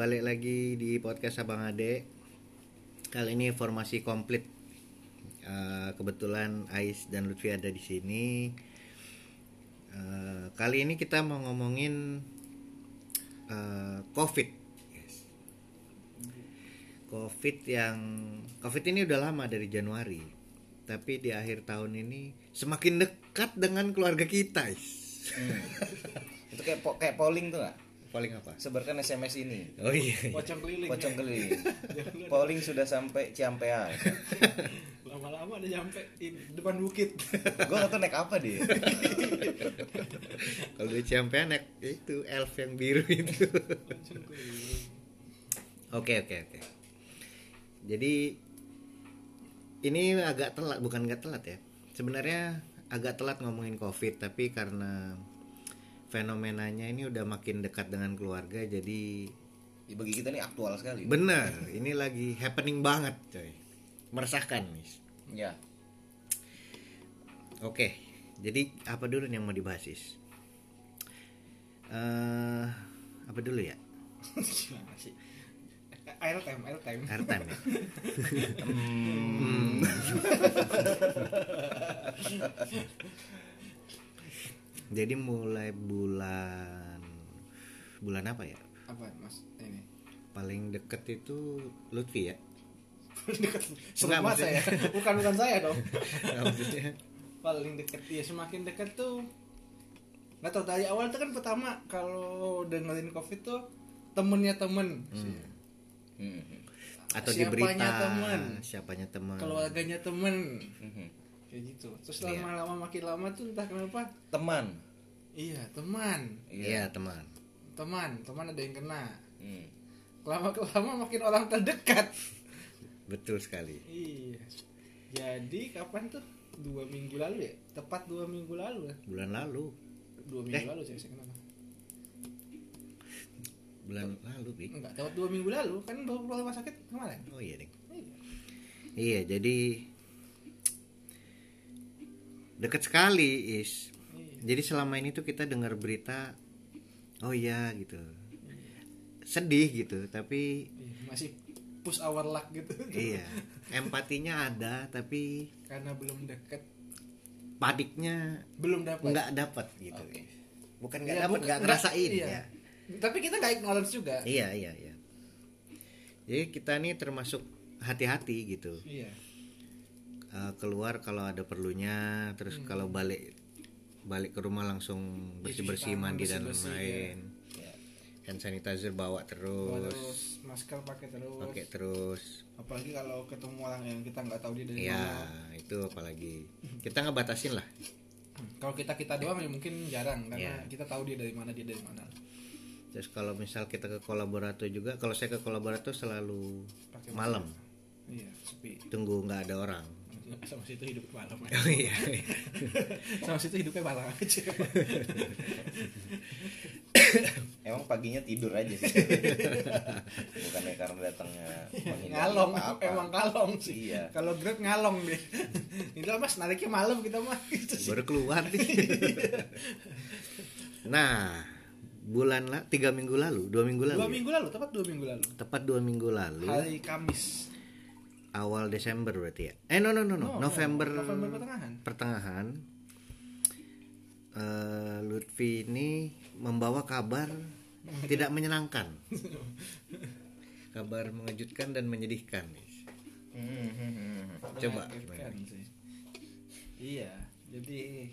balik lagi di podcast Abang Ade. Kali ini informasi komplit. Eh, kebetulan Ais dan Lutfi ada di sini. Eh, kali ini kita mau ngomongin eh, COVID. COVID yang COVID ini udah lama dari Januari, tapi di akhir tahun ini semakin dekat dengan keluarga kita. Is. Hmm. itu kayak po- kayak polling tuh nggak Paling apa? sebarkan SMS ini Oh iya. pocong keliling pocong ya. keliling polling sudah sampai Ciampea lama-lama udah nyampe di depan bukit gue nggak tahu naik apa dia Kalau di Ciampean naik itu elf yang biru itu. Pocong keliling. Oke oke oke. Jadi ini agak telat, bukan nggak telat ya. Sebenarnya agak telat ngomongin COVID, tapi karena fenomenanya ini udah makin dekat dengan keluarga, jadi Ya, bagi kita ini aktual sekali bener. Ini lagi happening banget, coy. Meresahkan nih. ya Oke, jadi apa dulu yang mau dibahas Is? Eh, apa dulu ya? gimana sih air time air time ya? Jadi mulai bulan bulan apa ya? apa mas ini Paling deket itu Lutfi ya. dekat Enggak, maksudnya- saya bukan bukan saya dong Nah, maksudnya paling dekat ya semakin dekat tuh nggak tahu dari awal tuh kan pertama kalau dengerin covid tuh temennya temen Hmm. atau di Siapanya berita temen? siapanya teman. keluarganya temen Mhm. Kayak gitu terus Iya. lama-lama makin lama tuh entah kenapa teman iya teman Iya, teman. teman teman ada yang kena Hmm. lama kelama makin orang terdekat Betul sekali. iya jadi kapan tuh dua minggu lalu ya tepat dua minggu lalu ya Bulan lalu, dua minggu Eh. lalu saya saya kenapa bulan lalu, Bi. enggak tepat dua minggu lalu kan baru keluar rumah sakit kemarin Oh iya, Ding. Iya. Iya, jadi dekat sekali, Is. Iya. Jadi selama ini tuh kita dengar berita, oh iya gitu, sedih gitu, tapi Iya, masih push our luck gitu iya, empatinya ada, tapi karena belum deket paniknya belum dapat nggak dapat gitu. Oke. Bukan nggak Iya, dapat, nggak nggak- ngerasain iya. ya. tapi kita nggak acknowledge juga Iya, iya, iya. Jadi kita nih termasuk hati-hati gitu. iya Eh, keluar kalau ada perlunya, terus Hmm. kalau balik balik ke rumah langsung bersih-bersih tangan, mandi dan bersih-bersih, lain. Ya. Hand sanitizer bawa Bawa terus, terus masker pakai terus pakai terus. apalagi kalau ketemu orang yang kita nggak tahu dia dari Ya, mana itu apalagi. Kita ngebatasin lah. kalau kita kita doang ya mungkin jarang karena Iya. kita tahu dia dari mana dia dari mana Terus kalau misal kita ke kolaborator juga, kalau saya ke kolaborator selalu Pakai malam. iya sepi Tunggu nggak ada orang. sama situ hidup malam Oh iya. sama situ hidupnya malam aja emang paginya tidur aja sih bukannya karena datangnya ngalong apa-apa. emang ngalong sih Iya. kalau grab ngalong deh itu mas nariknya malam kita mah gitu sih Baru keluar nih. nah, bulan lah tiga minggu lalu, dua minggu lalu. dua ya? minggu lalu tepat dua minggu lalu Tepat dua minggu lalu. hari Kamis awal Desember berarti ya? Eh no no no, no. No, November November pertengahan. pertengahan. Eh, Lutfi ini membawa kabar tidak menyenangkan. kabar mengejutkan dan menyedihkan. Hmm, hmm, hmm. Coba gimana? iya jadi eh,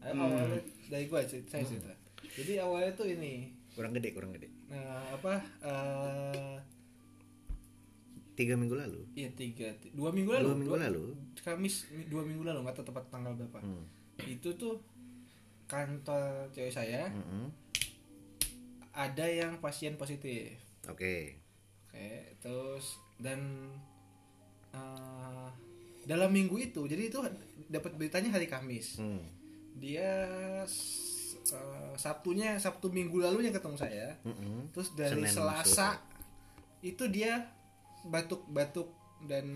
Hmm. awalnya dari gua cerita saya cerita jadi awalnya tuh ini Kurang gede, kurang gede. nah, apa eh Tiga minggu lalu. iya tiga ti- dua minggu lalu Dua minggu lalu. Kamis mi- dua minggu lalu nggak tahu tepat tanggal berapa Hmm. itu tuh kantor cewek saya Mm-mm. ada yang pasien positif Oke. oke terus dan eh, dalam minggu itu jadi itu dapat beritanya hari Kamis Hmm. dia eh, Sabtunya Sabtu minggu lalunya ketemu saya Mm-mm. terus dari Senin Selasa masuk. itu dia batuk-batuk dan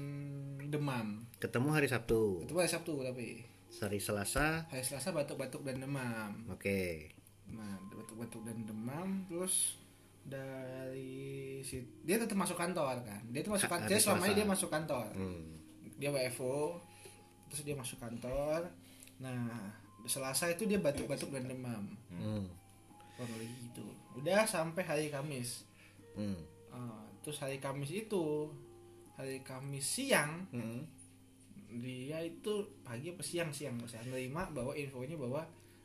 demam Ketemu hari Sabtu. itu hari Sabtu tapi Hari Selasa. hari Selasa batuk-batuk dan demam Oke. nah batuk-batuk dan demam terus dari si dia tetap masuk kantor kan dia tuh masuk kantor jadi selama ini dia masuk kantor Hmm. dia WFO terus dia masuk kantor nah Selasa itu dia batuk-batuk dan demam Hmm. kurang lebih gitu udah sampai hari Kamis Hmm. Ah, terus hari Kamis itu hari Kamis siang Hmm. dia itu pagi apa siang siang saya nerima bahwa infonya bahwa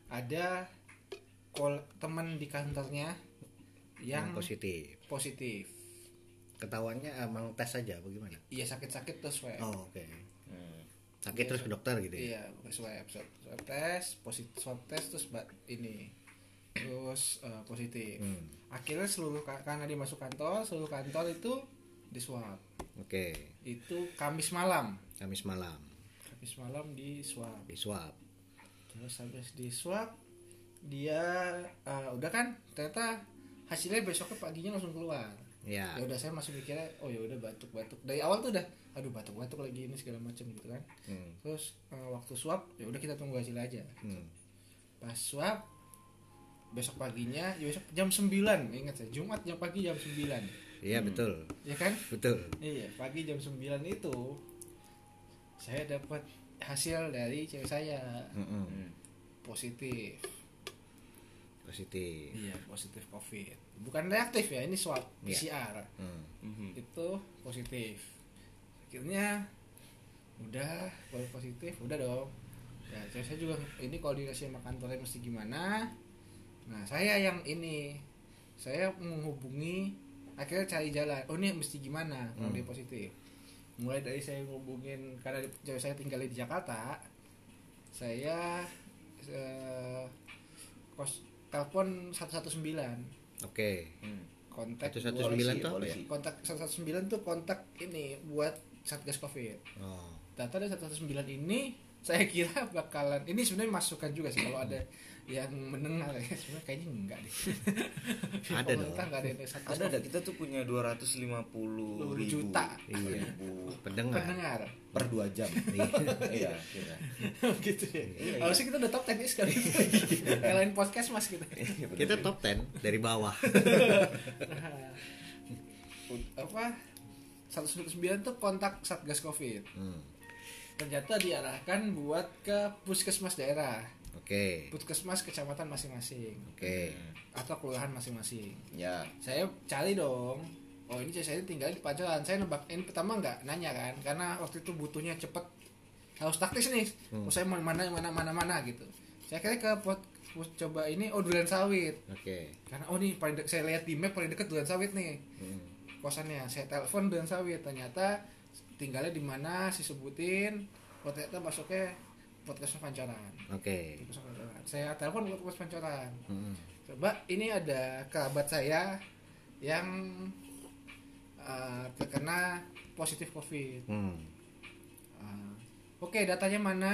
ada kol teman di kantornya yang Yang positif. positif Ketahuannya emang tes aja bagaimana? iya sakit-sakit terus swab Oh, oke. Hmm. Sakit terus ke dokter gitu ya? iya swab swab, swab tes positif swab tes terus ini terus eh, positif Hmm. Akhirnya seluruh ka- karena dia masuk kantor seluruh kantor itu di swab Oke. itu Kamis malam Kamis malam Kamis malam di swab di swab. terus habis di swab dia eh, udah kan ternyata hasilnya besoknya paginya langsung keluar Ya. ya udah saya masih mikirnya oh ya udah batuk batuk dari awal tuh udah aduh batuk batuk lagi ini segala macam gitu kan Hmm. terus eh, waktu swab ya udah kita tunggu hasil aja Hmm. pas swab besok paginya ya besok jam 9 ingat saya Jumat jam pagi jam 9 Iya betul. ya kan Betul. iya pagi jam 9 itu saya dapat hasil dari cewek saya Mm-mm. Hmm. positif Positif. Iya, positif COVID. Bukan reaktif ya, ini swab Iya. PCR. Hmm. Mhm. Itu positif. Akhirnya udah kalau positif, udah dong. Ya, saya saya juga ini koordinasi sama kantornya mesti gimana. Nah, saya yang ini saya menghubungi akhirnya cari jalan. Oh, ini mesti gimana kalau Hmm. dia positif. Mulai dari saya ngubungin karena di- cewek saya tinggal di Jakarta. Saya eh, kos telepon 119 Oke. Hmm. kontak 119 Polisi, tuh apa polisi. ya? kontak 119 tuh kontak ini buat satgas covid Oh. data dari 119 ini saya kira bakalan ini sebenarnya masukan juga sih kalau ada yang mendengar ya sebenarnya kayaknya enggak deh Ada dong. Pemerintah nggak ada yang satgas Ada ada kita tuh punya 250 ribu Juta. Iya. ribu Pendengar. pendengar per dua jam. iya, kita. gitu ya Iya, iya. harusnya kita udah top 10 sekali lain podcast mas gitu Iya. Kita top 10 dari bawah. Nah, apa 119 tuh kontak satgas covid Hmm. ternyata diarahkan buat ke puskesmas daerah Oke. puskesmas kecamatan masing-masing. Oke. atau kelurahan masing-masing. Ya. saya cari dong. Oh ini saya tinggal di Pancoran saya nebak ini pertama nggak nanya kan? Karena waktu itu butuhnya cepet. Harus taktis nih. Hmm. saya mau mana mana mana mana gitu. Saya kira ke pot coba ini oh durian sawit. Oke. karena oh nih paling saya lihat di map paling dekat durian sawit nih. Hmm. kosannya saya telepon durian sawit. Ternyata tinggalnya di mana? Sih sebutin. Oh ternyata masuknya podcast Pancoran Oke. Podcast Pancoran. saya telepon ke podcast Pancoran Hmm. coba ini ada kerabat saya yang uh, terkena positif covid Hmm. Uh, oke datanya mana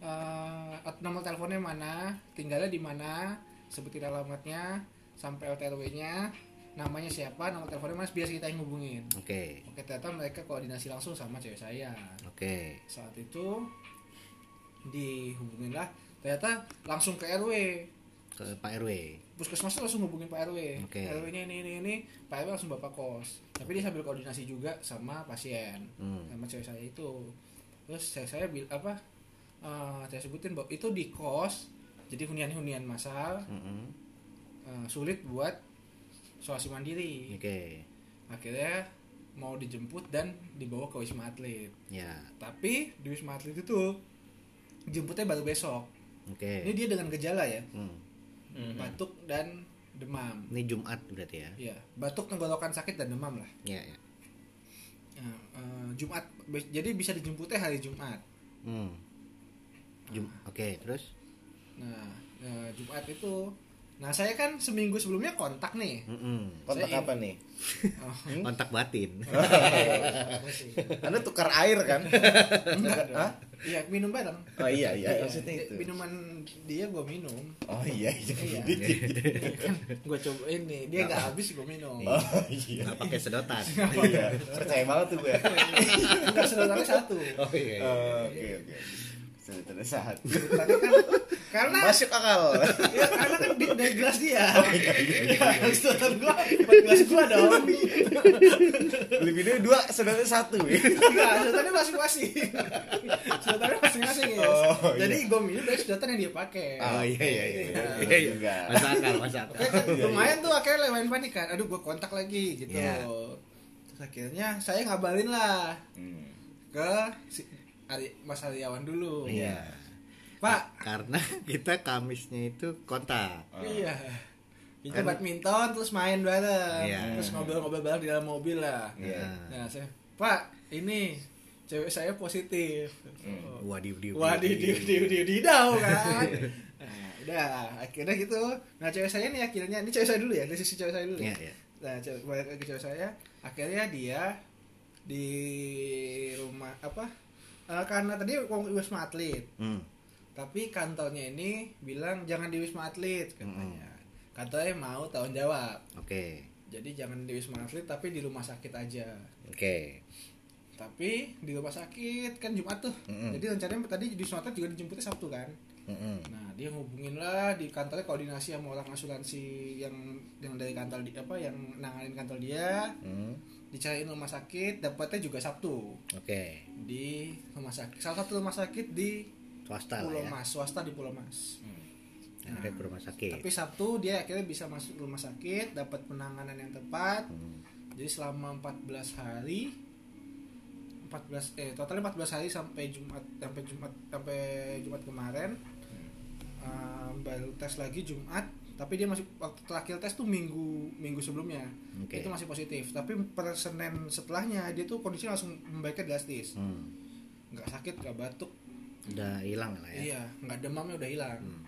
Uh, nomor teleponnya mana tinggalnya di mana sebutin alamatnya sampai LTRW nya namanya siapa nomor teleponnya mas biar kita yang hubungin Oke. oke ternyata mereka koordinasi langsung sama cewek saya Oke. saat itu dihubungin lah ternyata langsung ke RW Ke Pak RW. puskesmas tuh langsung hubungin Pak RW Oke. RW ini ini ini ini Pak RW langsung bapak kos tapi dia sambil koordinasi juga sama pasien Hmm. sama cewek saya itu terus saya saya bil apa eh, saya sebutin bahwa itu di kos jadi hunian-hunian masal Hmm. eh, sulit buat isolasi mandiri Oke. akhirnya mau dijemput dan dibawa ke wisma atlet Ya. tapi di wisma atlet itu jemputnya baru besok Oke. ini dia dengan gejala ya Hmm. Mhm. batuk dan demam Ini Jumat berarti ya? Iya, batuk tenggorokan sakit dan demam lah. Ya, ya. Nah, eh, Jumat, jadi bisa dijemputnya hari Jumat. Hmm. Jum Oke, terus? Nah, eh, Jumat itu, nah saya kan seminggu sebelumnya kontak nih. Mm-mm. Kontak Saya- apa nih? Oh, Kontak batin. Anda tukar air kan? Enggak dong. Hah? Iya, minum bareng. Oh iya iya Iya, maksudnya itu. Minuman dia gue minum. Oh iya iya. Iya. kan gue coba ini, dia nggak habis gue minum. Oh iya. Nggak pakai sedotan. Iya. Percaya banget tuh gue. Enggak saudaranya satu. Oh iya. iya. Oh, Oke oke. Sudah satu. Kan karena Masuk akal. ya karena kan di, dari gelas dia Oh, ya, iya, sedotan gua buat gelas gua dong Lebih dari dua, saudara satu. ya. enggak sedotannya masing-masing sedotannya masing-masing ya Oh, jadi gua minum dari sedotan yang dia pakai Oh iya iya iya. Iya. Iya, iya. Juga. Masuk akal, masuk akal. Lumayan tuh akhirnya lumayan panik kan aduh gua kontak lagi gitu Iya. terus akhirnya saya ngabarin lah Hmm. ke si Ari, Mas Aryawan dulu Iya. Pak Karena kita Kamisnya itu kontak. Ah. Iya. Itu Kan- badminton terus main bareng. Iya. Terus ngobrol-ngobrol bareng di dalam mobil lah. Iya. Nah, saya, "Pak, ini cewek saya positif." Hmm. Wadiw, diw, Wah, di di di di didau kan. Nah, udah, akhirnya gitu. Nah, cewek saya nih akhirnya ini cewek saya dulu ya, dari sisi cewek saya dulu. Iya, ya. iya. Nah, cewek balik lagi cewek saya, akhirnya dia di rumah apa? eh, karena tadi mau ke Wisma Atlet, Hmm. Tapi kantornya ini bilang jangan di Wisma Atlet katanya. Kantornya mau tahun jawab. Oke. Jadi jangan di Wisma Atlet tapi di rumah sakit aja. Oke. Tapi di rumah sakit kan Jumat tuh. Mm-mm. Jadi rencananya tadi di Wisma Atlet juga dijemputnya Sabtu kan. Mm-mm. Nah, dia hubungin lah di kantornya koordinasi sama orang asuransi yang yang dari kantor di apa yang nanganin kantor dia, Hmm. dicariin rumah sakit, dapatnya juga Sabtu Oke. di rumah sakit. Salah satu rumah sakit di Swasta Pulau lah ya. Mas, swasta di Pulau Mas. Ada ke rumah sakit. Tapi Sabtu dia akhirnya bisa masuk rumah sakit, dapat penanganan yang tepat. Hmm. Jadi selama 14 hari 14 eh totalnya 14 hari sampai Jumat sampai Jumat sampai Jumat kemarin. Um, baru tes lagi Jumat, tapi dia masih waktu terakhir tes tuh minggu minggu sebelumnya. Oke. Itu masih positif, tapi per Senin setelahnya dia tuh kondisinya langsung membaiknya drastis. Hmm. Nggak sakit, nggak batuk, Udah hilang lah ya. iya, nggak demamnya udah hilang. Hmm.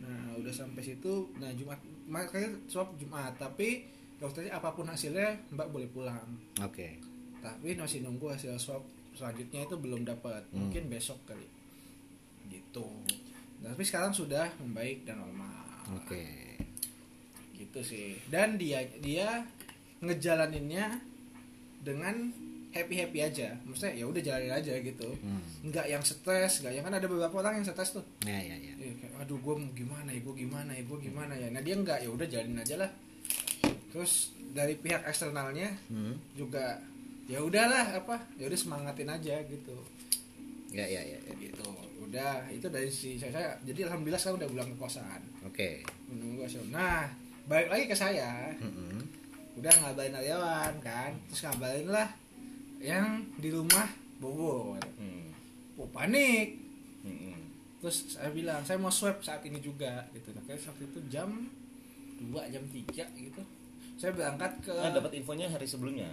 Nah, udah sampai situ. Nah, Jumat makanya swab Jumat, tapi dokternya apa pun hasilnya Mbak boleh pulang. Oke. Tapi masih nunggu hasil swab selanjutnya itu belum dapat. Hmm. Mungkin besok kali. Gitu. Nah, tapi sekarang sudah membaik dan normal. Oke. Gitu sih. Dan dia dia ngejalaninnya dengan happy happy aja. Maksudnya ya udah jalanin aja gitu. Hmm. Nggak yang stres, nggak yang kan ada beberapa orang yang stres tuh. Ya ya ya. Iya, kayak, aduh gue mau gimana ya gue gimana ya gue gimana ya nah dia nggak ya udah jalanin aja lah terus dari pihak eksternalnya Hmm. juga ya udahlah apa ya udah semangatin aja gitu Ya ya ya. ya. gitu udah itu dari si saya, saya jadi alhamdulillah sekarang udah pulang ke kosan Oke. menunggu hasil nah balik lagi ke saya Mm-mm. udah ngabarin Aryawan kan terus ngabarin lah yang di rumah Bogor Hmm. oh panik Hmm. terus saya bilang saya mau swab saat ini juga gitu nah kayak waktu itu jam 2 jam 3 gitu saya berangkat ke Ah, dapat infonya hari sebelumnya.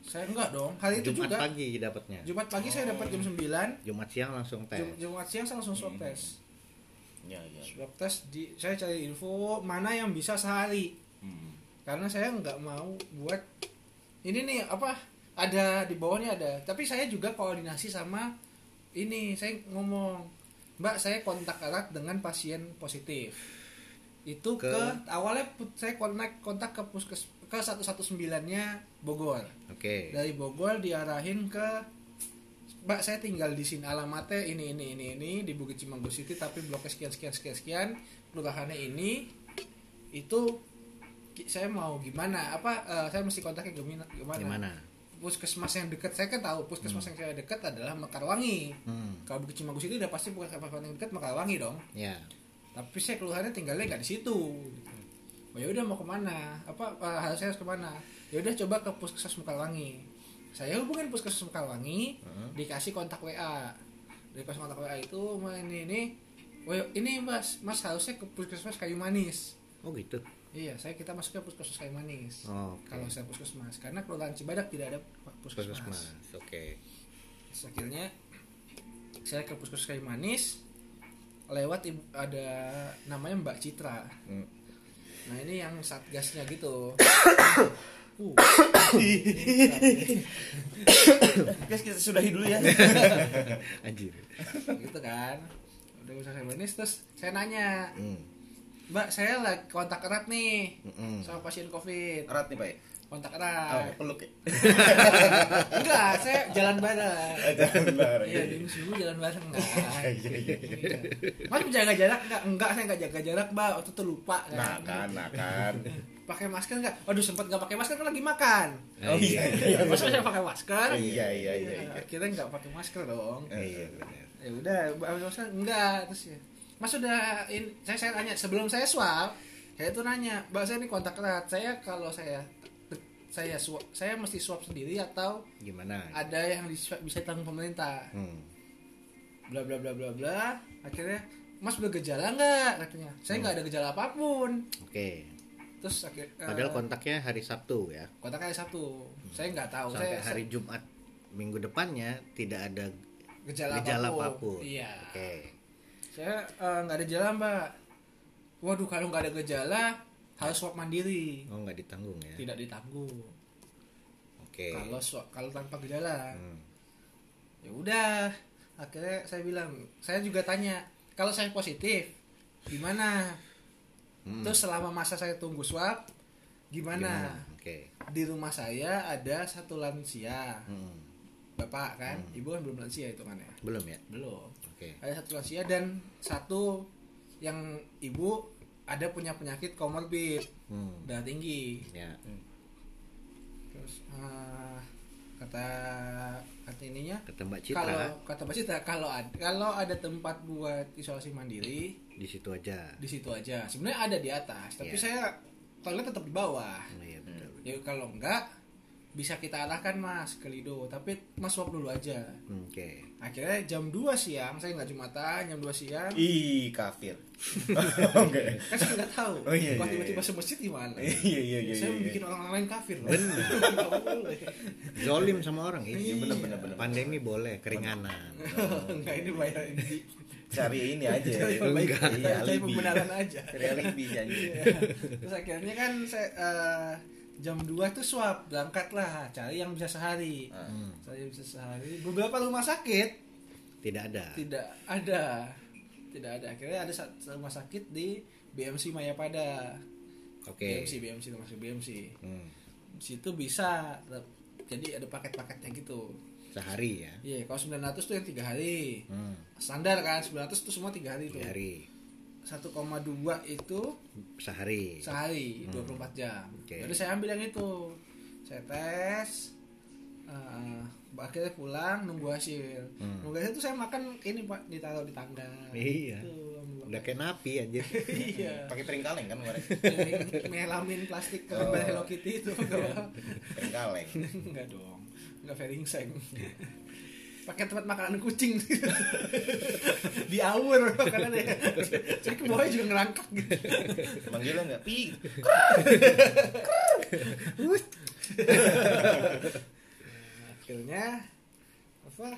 saya enggak dong hari itu Jumat juga pagi dapatnya. Jumat pagi saya dapat jam 9 Jumat siang langsung tes. Jum- Jumat siang saya langsung swab Hmm. test Ya, ya. swab test di saya cari info mana yang bisa sehari Hmm. karena saya nggak mau buat ini nih apa ada di bawahnya ada. Tapi saya juga koordinasi sama ini saya ngomong mbak saya kontak erat dengan pasien positif. Itu ke, Ke- awalnya put- saya kontak kontak ke puskes ke 119 nya Bogor. Oke. dari Bogor diarahin ke Mbak saya tinggal di sini alamatnya ini ini ini ini di Bukit Cimanggu City tapi bloknya sekian sekian sekian sekian kelurahannya ini. Itu saya mau gimana apa eh, saya mesti kontaknya gimana gimana, Gimana? Puskesmas yang dekat saya kan tahu puskesmas yang saya dekat adalah Mekarwangi Hmm. kalau Bukit Cimanggu City udah pasti puskesmas yang dekat Mekarwangi dong Ya. tapi saya keluhannya tinggalnya nggak di situ gitu. oh ya udah mau ke mana apa harus saya harus ke mana ya udah coba ke puskesmas Mekarwangi saya hubungin puskesmas Mekarwangi Hmm. dikasih kontak WA dikasih kontak WA itu "Ma, ini ini "Woy, ini mas mas harusnya ke puskesmas kayu manis Oh gitu. Iya saya kita masuk ke puskesmas kayu manis Oh, Oke. kalau saya puskesmas karena kelurahan Cibadak tidak ada puskesmas, Puskesmas. Oke. Terus akhirnya saya ke puskesmas kayu manis lewat ibu, ada namanya Mbak Citra Hmm. nah ini yang satgasnya gitu uh, Guys, kita sudahi dulu ya. Anjir. gitu kan udah puskesmas kayu manis terus saya nanya Hmm. Mbak saya lagi kontak erat nih Mm-mm. sama pasien covid Erat nih, Pak. ya? kontak Oh, erat peluk ya. enggak saya jalan bareng Jangan bareng. iya di dulu jalan bareng Iya, iya, iya. mas menjaga jarak enggak enggak saya enggak jaga jarak mbak waktu itu lupa Nah kan, nah kan. pakai masker enggak waduh sempat enggak pakai masker kan lagi makan Oh iya, iya. masa saya pakai masker Iya, iya, iya, iya. akhirnya enggak pakai masker dong Iya benar. ya udah pakai masker enggak terus ya mas sudah ini saya saya tanya sebelum saya swab saya tuh nanya mbak saya ini kontak erat saya kalau saya saya swab saya mesti swab sendiri atau Gimana? ada yang bisa tanggung pemerintah Hmm. bla bla bla bla bla akhirnya mas bergejala nggak katanya saya nggak ada gejala apa pun Oke. terus akhir Padahal eh, kontaknya hari Sabtu ya. kontak hari Sabtu saya nggak tahu Sampai saya hari Jumat minggu depannya tidak ada gejala, gejala apa pun. apa pun. iya Oke. Saya eh, nggak ada gejala mbak waduh kalau nggak ada gejala harus swab mandiri Oh nggak ditanggung ya. tidak ditanggung Oke. kalau swab kalau tanpa gejala Hmm. ya udah akhirnya saya bilang saya juga tanya kalau saya positif gimana Hmm. terus selama masa saya tunggu swab gimana, Oke. di rumah saya ada satu lansia Hmm. bapak kan ibu kan belum lansia itu kan ya Belum ya? belum Oke. ada satu lansia dan satu yang ibu ada punya penyakit komorbid Hmm. darah tinggi Ya. terus eh, kata kata ininya Kata Mbak Citra kalau kata Mbak Citra kalau ada kalau ada tempat buat isolasi mandiri di situ aja. di situ aja sebenarnya ada di atas tapi Iya. saya kalau tetap di bawah Oh, iya betul. ya kalau enggak bisa kita arahkan mas ke Lido tapi mas swab dulu aja Oke. akhirnya jam 2 siang saya nggak jumatan jam 2 siang Ih, kafir. Oke. kan saya nggak tahu Oh, iya, iya, tiba-tiba iya. semasjid gimana Iya, iya, iya. saya iya. bikin orang lain kafir. Benar. Zolim sama orang Iya, ini. bener, bener, bener. Pandemi boleh, keringanan. Enggak ini bayar ini. Cari ini aja. Cari ya. perbaikan, Iya, cari pembenaran aja. Cari alibi janji. Iya. Terus akhirnya kan saya eh, jam 2 tuh swab berangkat lah cari yang bisa sehari. Ah. Hmm. Saya bisa sehari. Beberapa rumah sakit Tidak ada. tidak ada. Tidak ada. Akhirnya ada satu rumah sakit di BMC Mayapada. Oke. BMC BMC rumah sakit BMC. Hmm. Di situ bisa jadi ada paket-paketnya gitu. Sehari ya. Iya, kalau 900 tuh yang tiga hari. Hmm. Standar kan 900 tuh semua tiga hari tuh. Tiga hari. 1,2 itu Sehari. sehari Hmm. 24 jam. Oke. Jadi saya ambil yang itu. Saya tes eh, akhirnya pulang nunggu hasil. Hmm. Nunggu hasil tuh saya makan ini Pak ditaruh di tangga. Iya. Gitu, Udah kayak napi anjir. iya. Pakai piring kaleng kan kemarin? Melamin plastik ke Oh. Hello Kitty itu enggak. Piring kaleng. enggak dong. Enggak veringseng. Pakai tempat makanan kucing. di awur makanan ya. Jadi ke juga ngerangkak gitu. Manggilnya enggak? Pi. akhirnya apa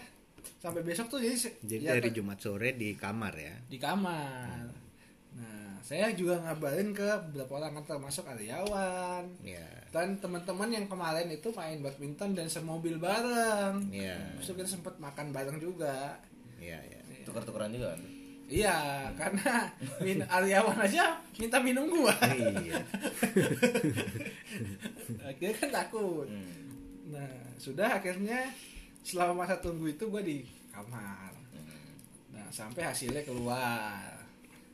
sampai besok tuh jadi Jadi ya, dari ke- Jumat sore di kamar ya. di kamar saya juga ngabarin ke beberapa orang kan termasuk Aryawan Ya. dan teman-teman yang kemarin itu main badminton dan semobil bareng Iya. Terus kita sempat makan bareng juga Iya, iya. Tukar-tukaran juga kan? iya karena min Aryawan aja minta minum gua Iya. akhirnya kan takut Hmm. nah sudah akhirnya selama masa tunggu itu gua di kamar Hmm. Nah, sampai hasilnya keluar.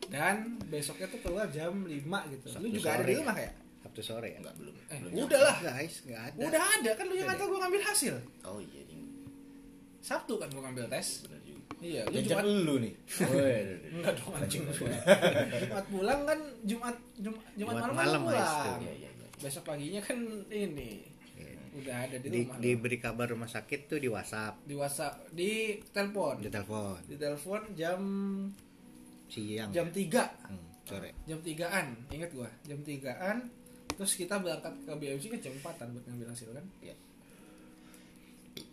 Dan besoknya tuh keluar jam 5 gitu. Lu Sabtu juga ada di ya? rumah ya? Sabtu sore ya. Enggak belum. Eh, belum udah lah. Guys, nggak ada. Udah ada kan lu yang ngantar gua ngambil hasil. Oh iya, ding. Sabtu kan gua ngambil tes. benar juga. Iya, lu Jajan Jumat lu nih. Waduh. enggak dong anjing. Jumat pulang kan Jumat Jumat, Jumat Jumat malam, malam, malam pulang. Iya, iya, iya. Besok paginya kan ini Iya. udah ada di, Di, rumah. lu. diberi kabar rumah sakit tuh di WhatsApp, di WhatsApp, di telepon. di telepon, Di telepon jam siang. jam 3 Hmm, sore. jam 3-an inget gua jam 3-an terus kita berangkat ke BMC kan jam 4 buat ngambil hasil kan Iya.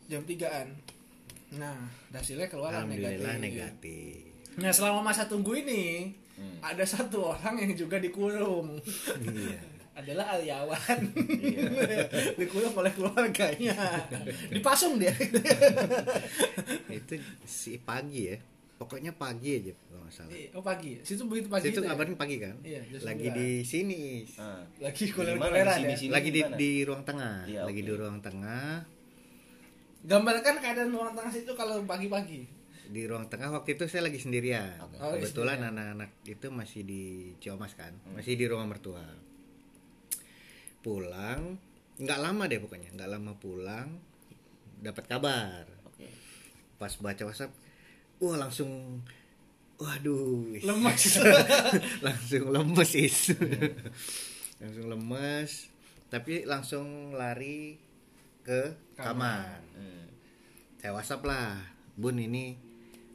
jam 3-an nah hasilnya keluar negatif. negatif. nah selama masa tunggu ini Hmm. ada satu orang yang juga dikurung Iya. adalah Aryawan Iya. dikurung oleh keluarganya dipasung dia Itu si pagi ya. Pokoknya pagi aja kalau nggak salah Iya, Oh pagi. Situ begitu pagi. situ itu ya? ngabarin pagi kan Iya, lagi 9. di sini Is. Ah. Lagi Di mana? koler-koleran Di ya. sini lagi di, di ruang tengah Iya, lagi di ruang tengah Gambarkan keadaan ruang tengah situ kalau pagi-pagi. di ruang tengah waktu itu saya lagi sendirian Oke. Oh, kebetulan sendirian. anak-anak itu masih di Ciomas kan Hmm. masih di rumah mertua pulang nggak lama deh pokoknya nggak lama pulang dapat kabar Oke. pas baca WhatsApp wah langsung waduh is. Lemas. langsung lemes is langsung lemes tapi langsung lari ke kamar, Hmm. saya WhatsApp lah bun ini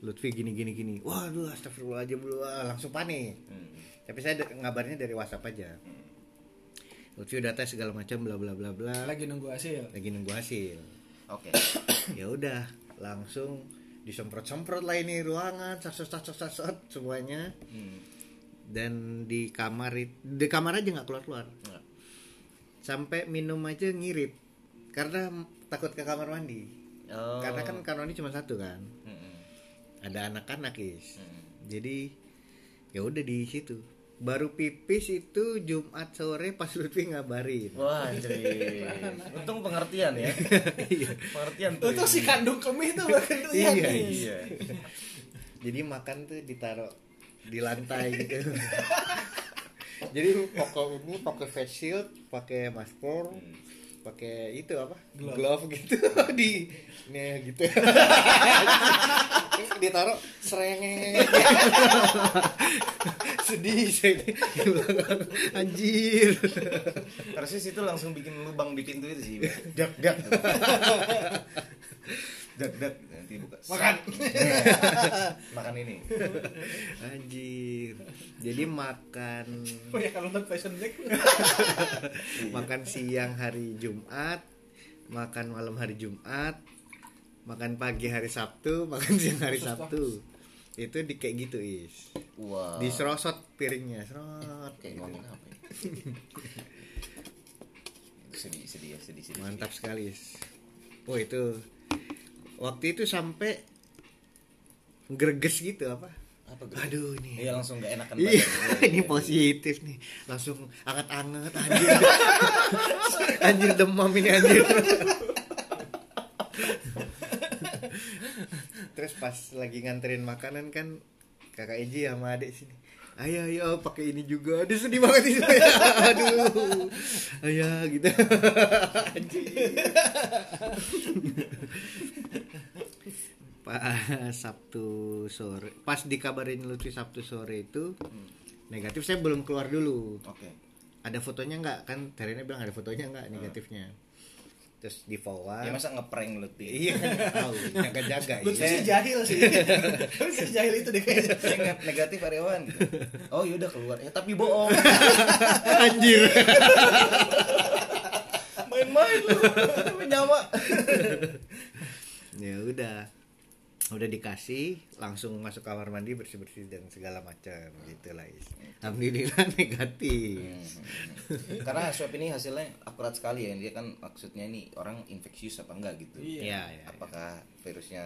Lutfi gini gini gini waduh astagfirullahaladzim wah, langsung panik Hmm. tapi saya ngabarnya dari WhatsApp aja Lutfi udah tes segala macam bla bla bla bla Lagi nunggu hasil. lagi nunggu hasil Oke. ya udah langsung disemprot-semprot lah ini ruangan sasot sasot sasot semuanya Hmm. dan di kamar di kamar aja nggak keluar keluar Nggak. sampai minum aja ngirit karena takut ke kamar mandi Oh. karena kan kamar mandi cuma satu kan Hmm. ada anak-anak is Hmm. jadi ya udah di situ baru pipis itu Jumat sore pas Lutfi ngabarin Wah, anjir. Untung pengertian ya. pengertian tuh. Itu si kandung kemih itu bahkan tuh Iya. Iya. jadi makan tuh ditaruh di lantai gitu jadi pokok ini pakai face shield pakai masker pakai itu apa glove, gitu di ini gitu ditaruh serengeng sedih belakang. anjir Harusnya situ langsung bikin lubang di pintu itu sih. Dak dak. Dak dak nanti buka. Makan. Makan ini. anjir jadi makan Oh ya kalau nonton Fashion Week. makan siang hari Jumat, makan malam hari Jumat, makan pagi hari Sabtu, makan siang hari Sabtu. Itu di kayak gitu is. Wah. Diserosot piringnya, serot. Kayak ngomong apa ya? sedih sedih sedih sedih. Mantap sekali is. Oh itu waktu itu sampai greges gitu apa? Apa gitu? Aduh ini. Iya langsung gak enakan Iya, ini positif nih. Langsung anget-anget anjir. anjir demam ini anjir. Terus pas lagi nganterin makanan kan kakak Eji sama adik sini. Ayo ayo pakai ini juga. Aduh sedih banget itu. Aduh. Ayo gitu. Pas Sabtu sore, pas dikabarin Lutfi Sabtu sore itu negatif saya belum keluar dulu. Oke. Ada fotonya nggak kan? Terina bilang ada fotonya nggak negatifnya. Terus di forward. Ya masa ngeprank lu Pi? Iya tahu jaga-jaga. Lu iya. sih jahil sih. Lu sih jahil itu deh kayaknya. Nggak negatif karyawan gitu. Oh yaudah keluar ya tapi bohong. Anjir. Main-main lu. Nyawa. ya udah. Udah dikasih langsung masuk kamar mandi bersih-bersih dan segala macam gitu lah. Is. Alhamdulillah negatif. Karena swab ini hasilnya akurat sekali ya. Dia kan maksudnya ini orang infeksius apa enggak gitu. Iya. Iya, iya. Apakah virusnya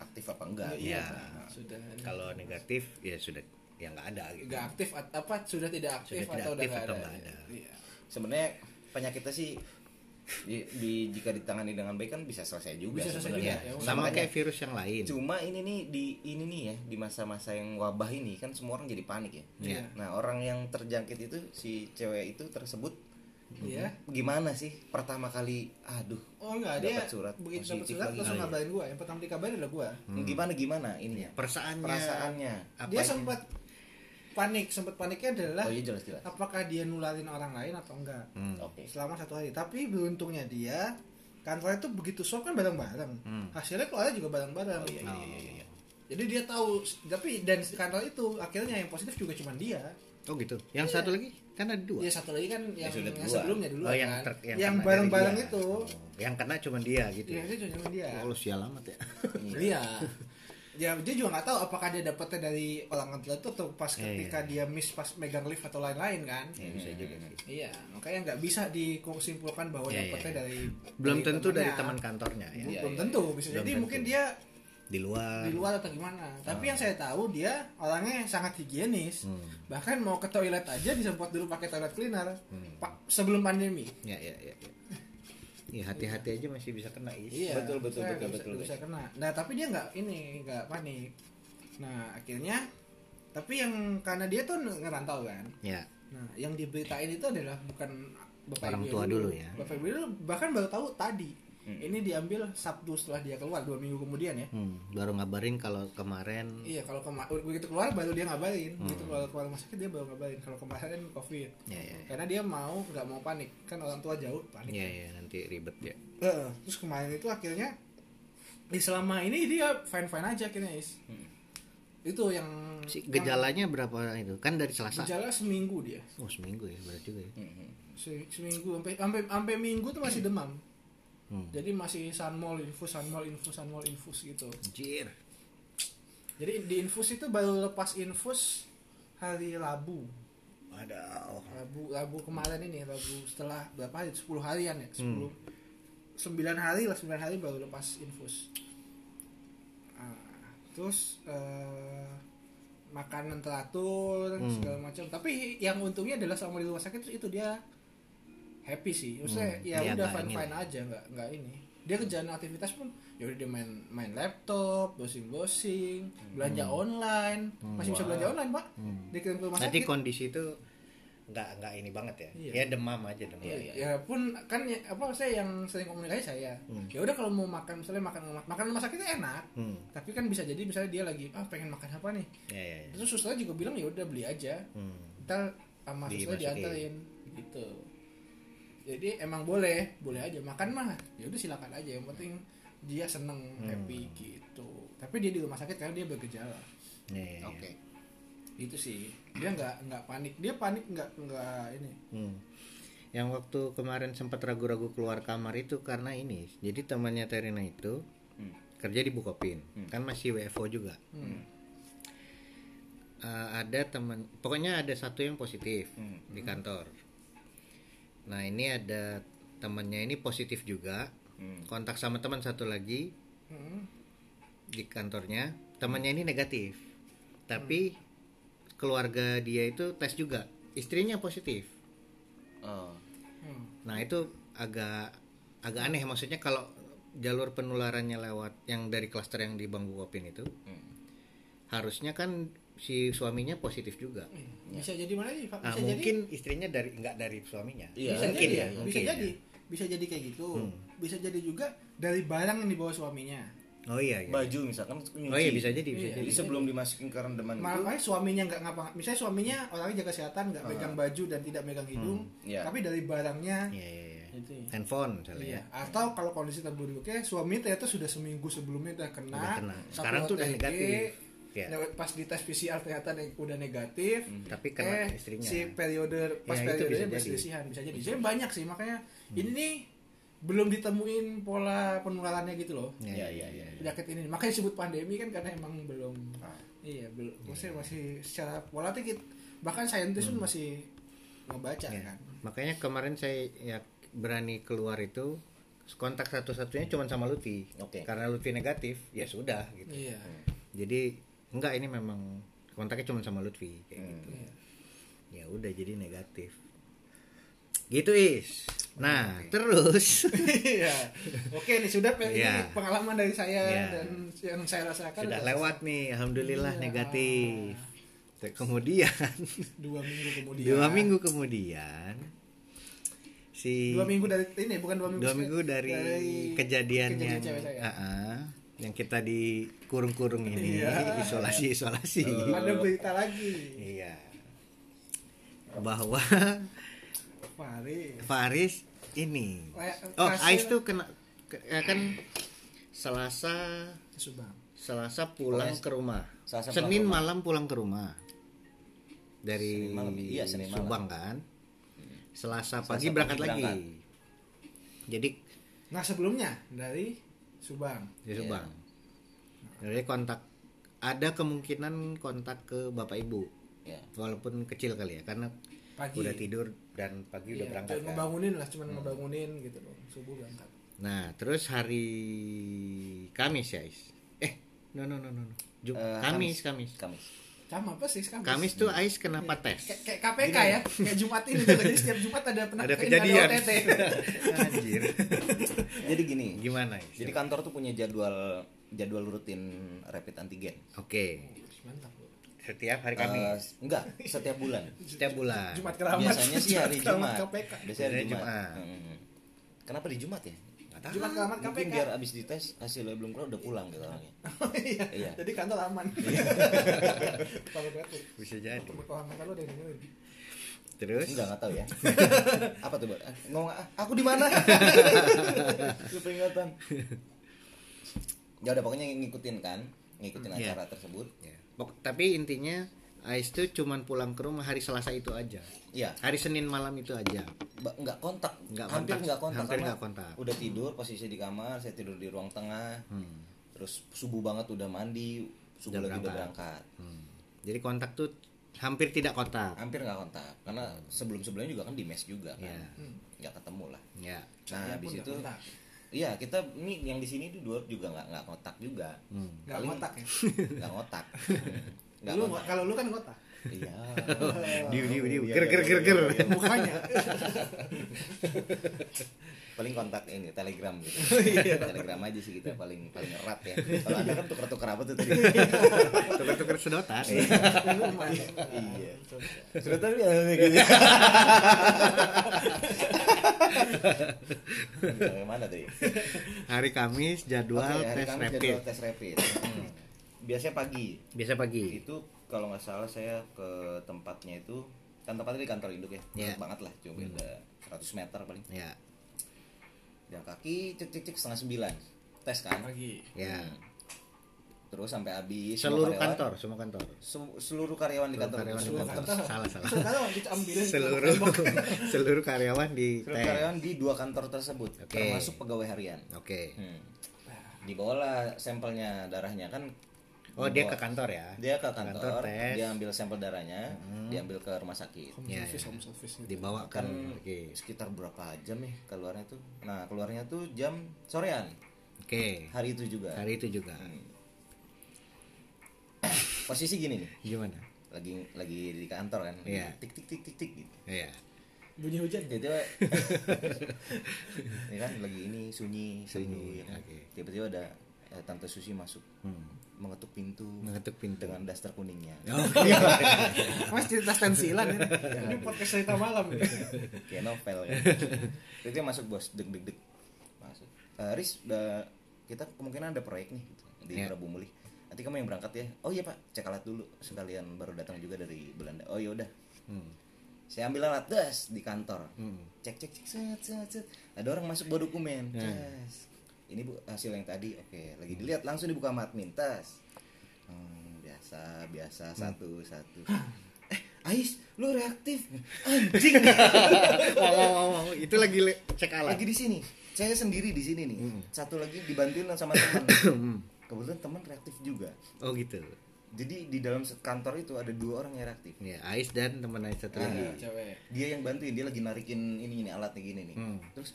aktif apa enggak? Iya. Sudah. Kalau negatif ya sudah ya nggak ada gitu. Enggak aktif apa sudah tidak aktif Sudah tidak atau aktif nggak atau ada. nggak ada. Iya. Sebenarnya penyakitnya sih di, di- jika ditangani dengan baik kan bisa selesai juga Bisa selesai sebenarnya. juga, ya. Sama Makanya- kayak virus yang lain. Cuma ini nih di ini nih ya di masa-masa yang wabah ini kan semua orang jadi panik ya. Iya. Nah orang yang terjangkit itu si cewek itu tersebut Iya. gimana sih pertama kali aduh Oh enggak, dia Dapat surat begitu dapat surat lagi. langsung Oh, iya. ngabarin gua. Yang pertama dikabarin adalah gua. gimana gimana ininya Perasaannya. perasaannya Apa dia sempat panik, sempat paniknya adalah oh iya jelas jelas apakah dia nularin orang lain atau enggak Hmm. oke selama satu hari. Tapi beruntungnya dia kantornya tuh begitu swab kan bareng-bareng. Hmm. Hasilnya keluarnya juga bareng-bareng. oh iya iya iya, iya, iya. Jadi dia tahu, tapi dan kantor itu akhirnya yang positif juga cuma dia. Oh gitu. Yang satu lagi kan ada dua. Ya satu lagi kan yang, sudah yang sebelumnya dulu oh yang kan. ter- yang, dari bareng-bareng dia. itu. Oh, yang kena cuma dia gitu. Iya, itu cuma dia. Oh, lu sial amat ya. Iya. Ya dia juga nggak tahu apakah dia dapetnya dari orang itu atau pas Iya, ketika iya. dia miss pas megang lift atau lain-lain kan. Ya, bisa juga sih. Iya, makanya nggak bisa disimpulkan bahwa Iya, dapetnya iya. dari Belum tentu dari teman kantornya ya. belum Iya, iya. tentu bisa Belum jadi tentu. mungkin dia di luar di luar atau gimana tapi yang saya tahu dia orangnya sangat higienis Hmm. bahkan mau ke toilet aja disemprot dulu pakai toilet cleaner Hmm. pak sebelum pandemi ya ya ya ya. Iya, hati-hati aja masih bisa kena is. Iya. Betul, betul, betul, bisa, betul, bisa kena. Nah tapi dia nggak ini nggak panik. Nah akhirnya tapi yang karena dia tuh ngerantau kan? Ya. Nah yang diberitain itu adalah bukan bapak Orang ibu tua dulu. ya. bapak ibu dulu bahkan baru tahu tadi Hmm. ini diambil sabtu setelah dia keluar dua minggu kemudian ya Hmm, baru ngabarin kalau kemarin Iya, kalau kema- begitu keluar baru dia ngabarin. Hmm. Begitu keluar keluar rumah sakit dia baru ngabarin. Kalau kemarin covid. ya ya ya Karena dia mau nggak mau panik. Kan orang tua jauh panik. ya, ya, nanti ribet ya Eh, terus kemarin itu akhirnya di selama ini dia fine fine aja akhirnya is. Hmm. Itu yang si gejalanya berapa itu kan dari selasa gejala seminggu dia. oh seminggu ya berarti juga ya Hmm. Se- seminggu sampai sampai sampai minggu tuh masih demam. hmm. Jadi masih sunmol infus sunmol infus sunmol infus gitu. Anjir. Jadi di infus itu baru lepas infus hari Rabu. ada Rabu Rabu kemarin ini Rabu setelah berapa hari 10 harian ya Hmm. 10 9 hari lah 9 hari baru lepas infus Ah, terus eh, makanan teratur Hmm. segala macam tapi yang untungnya adalah selama di rumah sakit itu dia happy sih maksudnya Hmm. ya Dia udah fine ini fine aja nggak nggak ini dia kerjaan aktivitas pun ya udah dia main main laptop browsing browsing belanja online Hmm. masih bisa belanja online pak Hmm. dikirim ke rumah Nanti sakit kondisi itu nggak nggak ini banget ya. Iya. Ya demam aja demam. Iya, iya. ya pun kan ya, apa saya yang sering komunikasi saya Hmm. ya udah kalau mau makan misalnya makan makan rumah sakit itu enak Hmm. tapi kan bisa jadi misalnya dia lagi ah pengen makan apa nih Ya ya. ya. terus susternya juga bilang ya udah beli aja Hmm. ntar sama susternya diantarin gitu jadi emang boleh boleh aja makan mah ya udah silakan aja yang penting dia seneng Hmm. happy gitu tapi dia di rumah sakit karena dia bergejala ya. Oke. itu sih dia nggak nggak panik dia panik nggak nggak ini Hmm. Yang waktu kemarin sempat ragu-ragu keluar kamar itu karena ini. Jadi temannya Terina itu Hmm. kerja di Bukopin, Hmm. kan masih WFO juga. Hmm. Eh, ada teman, pokoknya ada satu yang positif Hmm. di kantor. Nah ini ada temannya ini positif juga. Hmm. Kontak sama teman satu lagi Hmm. di kantornya temannya ini negatif tapi keluarga dia itu tes juga istrinya positif Oh. Hmm. nah itu agak agak aneh maksudnya kalau jalur penularannya lewat yang dari klaster yang di Bangku Kopin itu Hmm. harusnya kan si suaminya positif juga Iya. bisa jadi mana sih Pak? nah bisa jadi mungkin istrinya dari nggak dari suaminya Iya, bisa mungkin jadi ya bisa mungkin ya. jadi bisa jadi kayak gitu Hmm. bisa jadi juga dari barang yang dibawa suaminya oh iya, iya. Baju misalkan nyuci. oh iya bisa jadi bisa Iya. Jadi jadi sebelum dimasukin ke rendaman itu makanya suaminya nggak ngapa misalnya suaminya orangnya jaga kesehatan nggak Ah. megang baju dan tidak megang hidung Iya. tapi dari barangnya iya iya iya itu ya. handphone misalnya Iya. ya atau kalau kondisi terburuknya suami ternyata sudah seminggu sebelumnya udah kena, Udah kena. Sekarang tuh udah negatif. Ya. nah, pas di tes PCR ternyata neg- udah negatif tapi kena eh istrinya si periode pas Ya, itu bisa periodenya jadi. berselisihan bisa jadi jadi banyak sih makanya ini nih belum ditemuin pola penularannya gitu loh Iya, Iya, iya, iya. penyakit ini makanya disebut pandemi kan karena emang belum Ah. iya belum maksudnya masih secara pola kita- bahkan saintis pun masih ngebaca Ya. kan Makanya kemarin saya ya berani keluar itu kontak satu-satunya cuma sama Lutfi. Oke. Karena Lutfi negatif, ya sudah gitu. iya Jadi enggak ini memang kontaknya cuma sama Lutfi kayak Hmm. gitu. Iya. Ya udah jadi negatif. Gitu Is. Nah, terus Iya. Oke nih sudah ini Iya. pengalaman dari saya Iya. dan yang saya rasakan sudah udah lewat nih, alhamdulillah Iya. negatif. Kemudian dua minggu kemudian. dua minggu kemudian si Dua minggu dari ini bukan dua minggu. dua minggu dari, kejadian, kejadian yang cewek saya. Ah-ah, yang kita di kurung-kurung ini Iya. isolasi isolasi Ada berita lagi. iya bahwa Faris. Faris ini Kayak oh Ais tuh kena ke- ya kan Selasa Subang. Selasa pulang Pokoknya ke rumah Selasa pulang Senin rumah. malam pulang ke rumah dari Senin malam, iya, Senin malam. Subang kan Selasa Selasa pagi berangkat pagi lagi berangkat. jadi Nah sebelumnya dari Subang. di Iya. Subang. Jadi kontak ada kemungkinan kontak ke bapak ibu Ya. walaupun kecil kali ya karena Pagi. udah tidur dan pagi udah Iya, berangkat cuma kan. ngebangunin lah, cuman ngebangunin gitu loh. Subuh berangkat. Nah terus hari Kamis ya Is. Eh No no no no. no. Ju- Eh, Kamis, Kamis. Kamis. Sama apa sih Kamis? Kamis tuh Ais kenapa tes? Kayak, KPK ya, kayak Jumat ini tuh. Jadi setiap Jumat ada pernah Ada kejadian. OTT. Anjir. Jadi gini. Gimana? Ais? Jadi kantor tuh punya jadwal jadwal rutin rapid antigen. Oke. Mantap. Bu. Setiap hari Kamis. enggak, setiap bulan. Setiap bulan. Jumat keramat. Biasanya sih hari Jumat. KPK. Biasanya hari Jumat. Jumat. Hmm. Kenapa di Jumat ya? Nggak. Jumat keramat Mungkin KPK. biar abis dites hasilnya belum keluar udah pulang gitu orangnya. iya. Iya. Jadi kantor aman. Kalau tuh. Bisa jadi. Kalau yang dengerin. Terus? Enggak, enggak tahu ya. Apa tuh, Mbak? Ngomong ah, aku di mana? Lupa ingatan. Ya udah pokoknya ngikutin kan, ngikutin Iya. acara tersebut. Ya. Tapi intinya Ais tuh cuman pulang ke rumah hari Selasa itu aja. Iya, Hari Senin malam itu aja. ba- nggak kontak, Nggak hampir kontak. nggak kontak. Hampir karena nggak kontak. Udah tidur, posisi di kamar, saya tidur di ruang tengah. Hmm. Terus subuh banget udah mandi, subuh Udah lagi udah berangkat. berangkat. Hmm. Jadi kontak tuh hampir tidak kontak. Hampir nggak kontak, karena sebelum sebelumnya juga kan di mes juga kan, Iya. nggak ketemu lah. Ya. Nah, Ya habis itu, kontak. iya kita ini yang di sini di luar juga nggak nggak kontak juga. Hmm. Nggak Paling- ngotak ya. nggak ngotak Lu kalau lu kan ngotak. iya Diu diu diu. Iya, Ger iya, ger iya, ger ger. iya, iya. Mukanya. paling kontak ini telegram gitu Iya. telegram aja sih kita paling paling erat ya kalau anda kan tuker tuker apa tuh tadi Tuker-tuker sedotan. iya tahu ya gitu mana tadi Hari Kamis jadwal hari tes Kamis rapid. jadwal tes rapid. Biasanya pagi Biasa pagi. itu kalau nggak salah saya ke tempatnya itu kan tempatnya di kantor induk ya. Deket banget lah cuma beda 100 meter paling Ya. jalan kaki cek cek cek setengah sembilan tes kan Pagi. Ya. Hmm. terus sampai habis Seluruh semua karyawan- kantor, semua kantor. se- seluruh karyawan di kantor karyawan di seluruh, kantor. kantor. Salah salah. Seluruh seluruh karyawan di seluruh tes. karyawan di dua kantor tersebut Oke. termasuk pegawai harian Oke. hmm. dibawalah sampelnya darahnya kan Oh, dia ke kantor ya? dia ke kantor, tes. dia ambil sampel darahnya diambil ke rumah sakit home Ya, service, ya. home service gitu. Dibawa kan kan. Oke. sekitar berapa jam ya keluarnya tuh nah keluarnya tuh jam sorean Oke. hari itu juga Hari itu juga. Hmm. posisi gini nih Gimana? lagi lagi di kantor kan Iya. tik tik tik tik tik gitu Iya. Bunyi hujan. jadi ya kan lagi ini sunyi sunyi Sunyi, ya kan. oke. tiba-tiba ada eh, tante Susi masuk. Hmm. mengetuk pintu Mengetuk pintu. dengan daster kuningnya. Oh, Mas cerita stensilan ini. Ini podcast cerita malam. kayak novel kan. Dia masuk bos. Deg deg deg. Masuk. Eh, Riz udah kita kemungkinan ada proyek nih gitu, di Iya. Prabu Mulih. Nanti kamu yang berangkat ya. Oh iya pak. Cek alat dulu. Sekalian baru datang juga dari Belanda. Oh ya udah. Hmm. saya ambil alat das di kantor. Hmm. cek cek cek set set set. Ada orang masuk bawa dokumen. Ya. Ini bu hasil yang tadi oke. Lagi dilihat langsung dibuka sama admin tas Hmm, biasa biasa. Satu satu. Eh Ais lu reaktif. Anjing. Oh, oh, oh, oh, itu lagi le- cek alat. lagi di sini. Saya sendiri di sini nih. Hmm. satu lagi dibantuin sama teman Hmm. kebetulan teman reaktif juga. Oh gitu. jadi di dalam kantor itu ada dua orang yang reaktif. Ya, Ais dan teman Ais satu lagi. Cewek. dia yang bantuin. Dia lagi narikin ini ini alatnya gini nih. Hmm. terus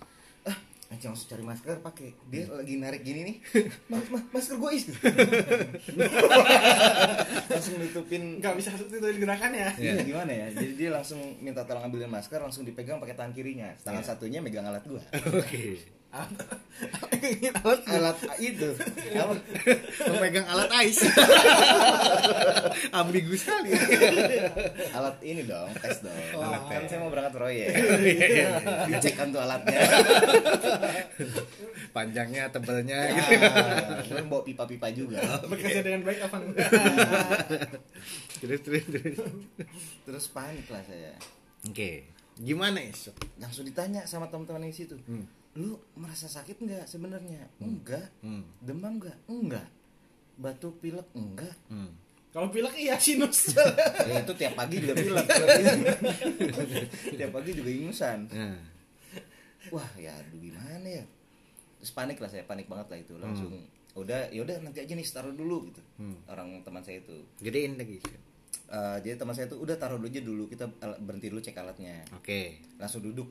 anjing langsung cari masker pakai. Dia lagi narik gini nih. Mas, mas, masker gue is. Langsung nutupin. Enggak bisa itu gerakan ya. Iya. gimana ya? Jadi dia langsung minta tolong ambilin masker langsung dipegang pakai tangan kirinya. Tangan Iya. satunya megang alat gua. Oke. Ingin alat alat itu Memegang alat Ais. Ambigu sekali. alat ini dong tes dong Oh, alat kan saya mau berangkat proyek dicek kan tuh alatnya Panjangnya, tebelnya ya, gitu. gue bawa pipa-pipa juga bekerja dengan baik apa enggak? Terus terus terus. terus panik lah saya Oke. Gimana esok? langsung ditanya sama teman-teman yang di situ Hmm. Lu merasa sakit nggak sebenarnya? Enggak. Hmm. demam nggak? Enggak. Batuk pilek? Enggak. Hmm. Kalau pilek iya sinus. ya itu tiap pagi juga pilek. Tiap pagi. Juga ingusan. Nah. wah ya aduh gimana ya? Terus panik lah saya panik banget lah itu. Langsung udah ya udah nanti aja nih taruh dulu gitu. Hmm. orang teman saya itu. Gedein lagi. Eh, jadi teman saya itu udah taruh dulu aja dulu kita al- berhenti dulu cek alatnya. Oke. langsung duduk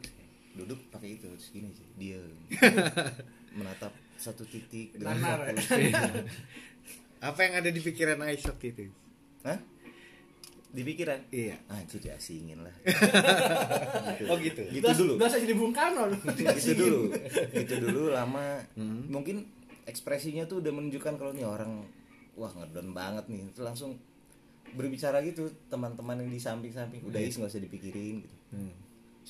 duduk pakai itu terus gini sih dia menatap satu titik dengan ya? fokus. Apa yang ada di pikiran Ais waktu itu? Hah? Di pikiran? Iya. Anjir diasingin lah. Oh gitu. Gitu dulu. Udah saya jadi Bung Karno gitu dulu gitu dulu lama mungkin ekspresinya tuh udah menunjukkan kalau nih orang wah ngedon banget nih itu langsung berbicara gitu teman-teman yang di samping-samping udah is nggak usah dipikirin gitu Hmm.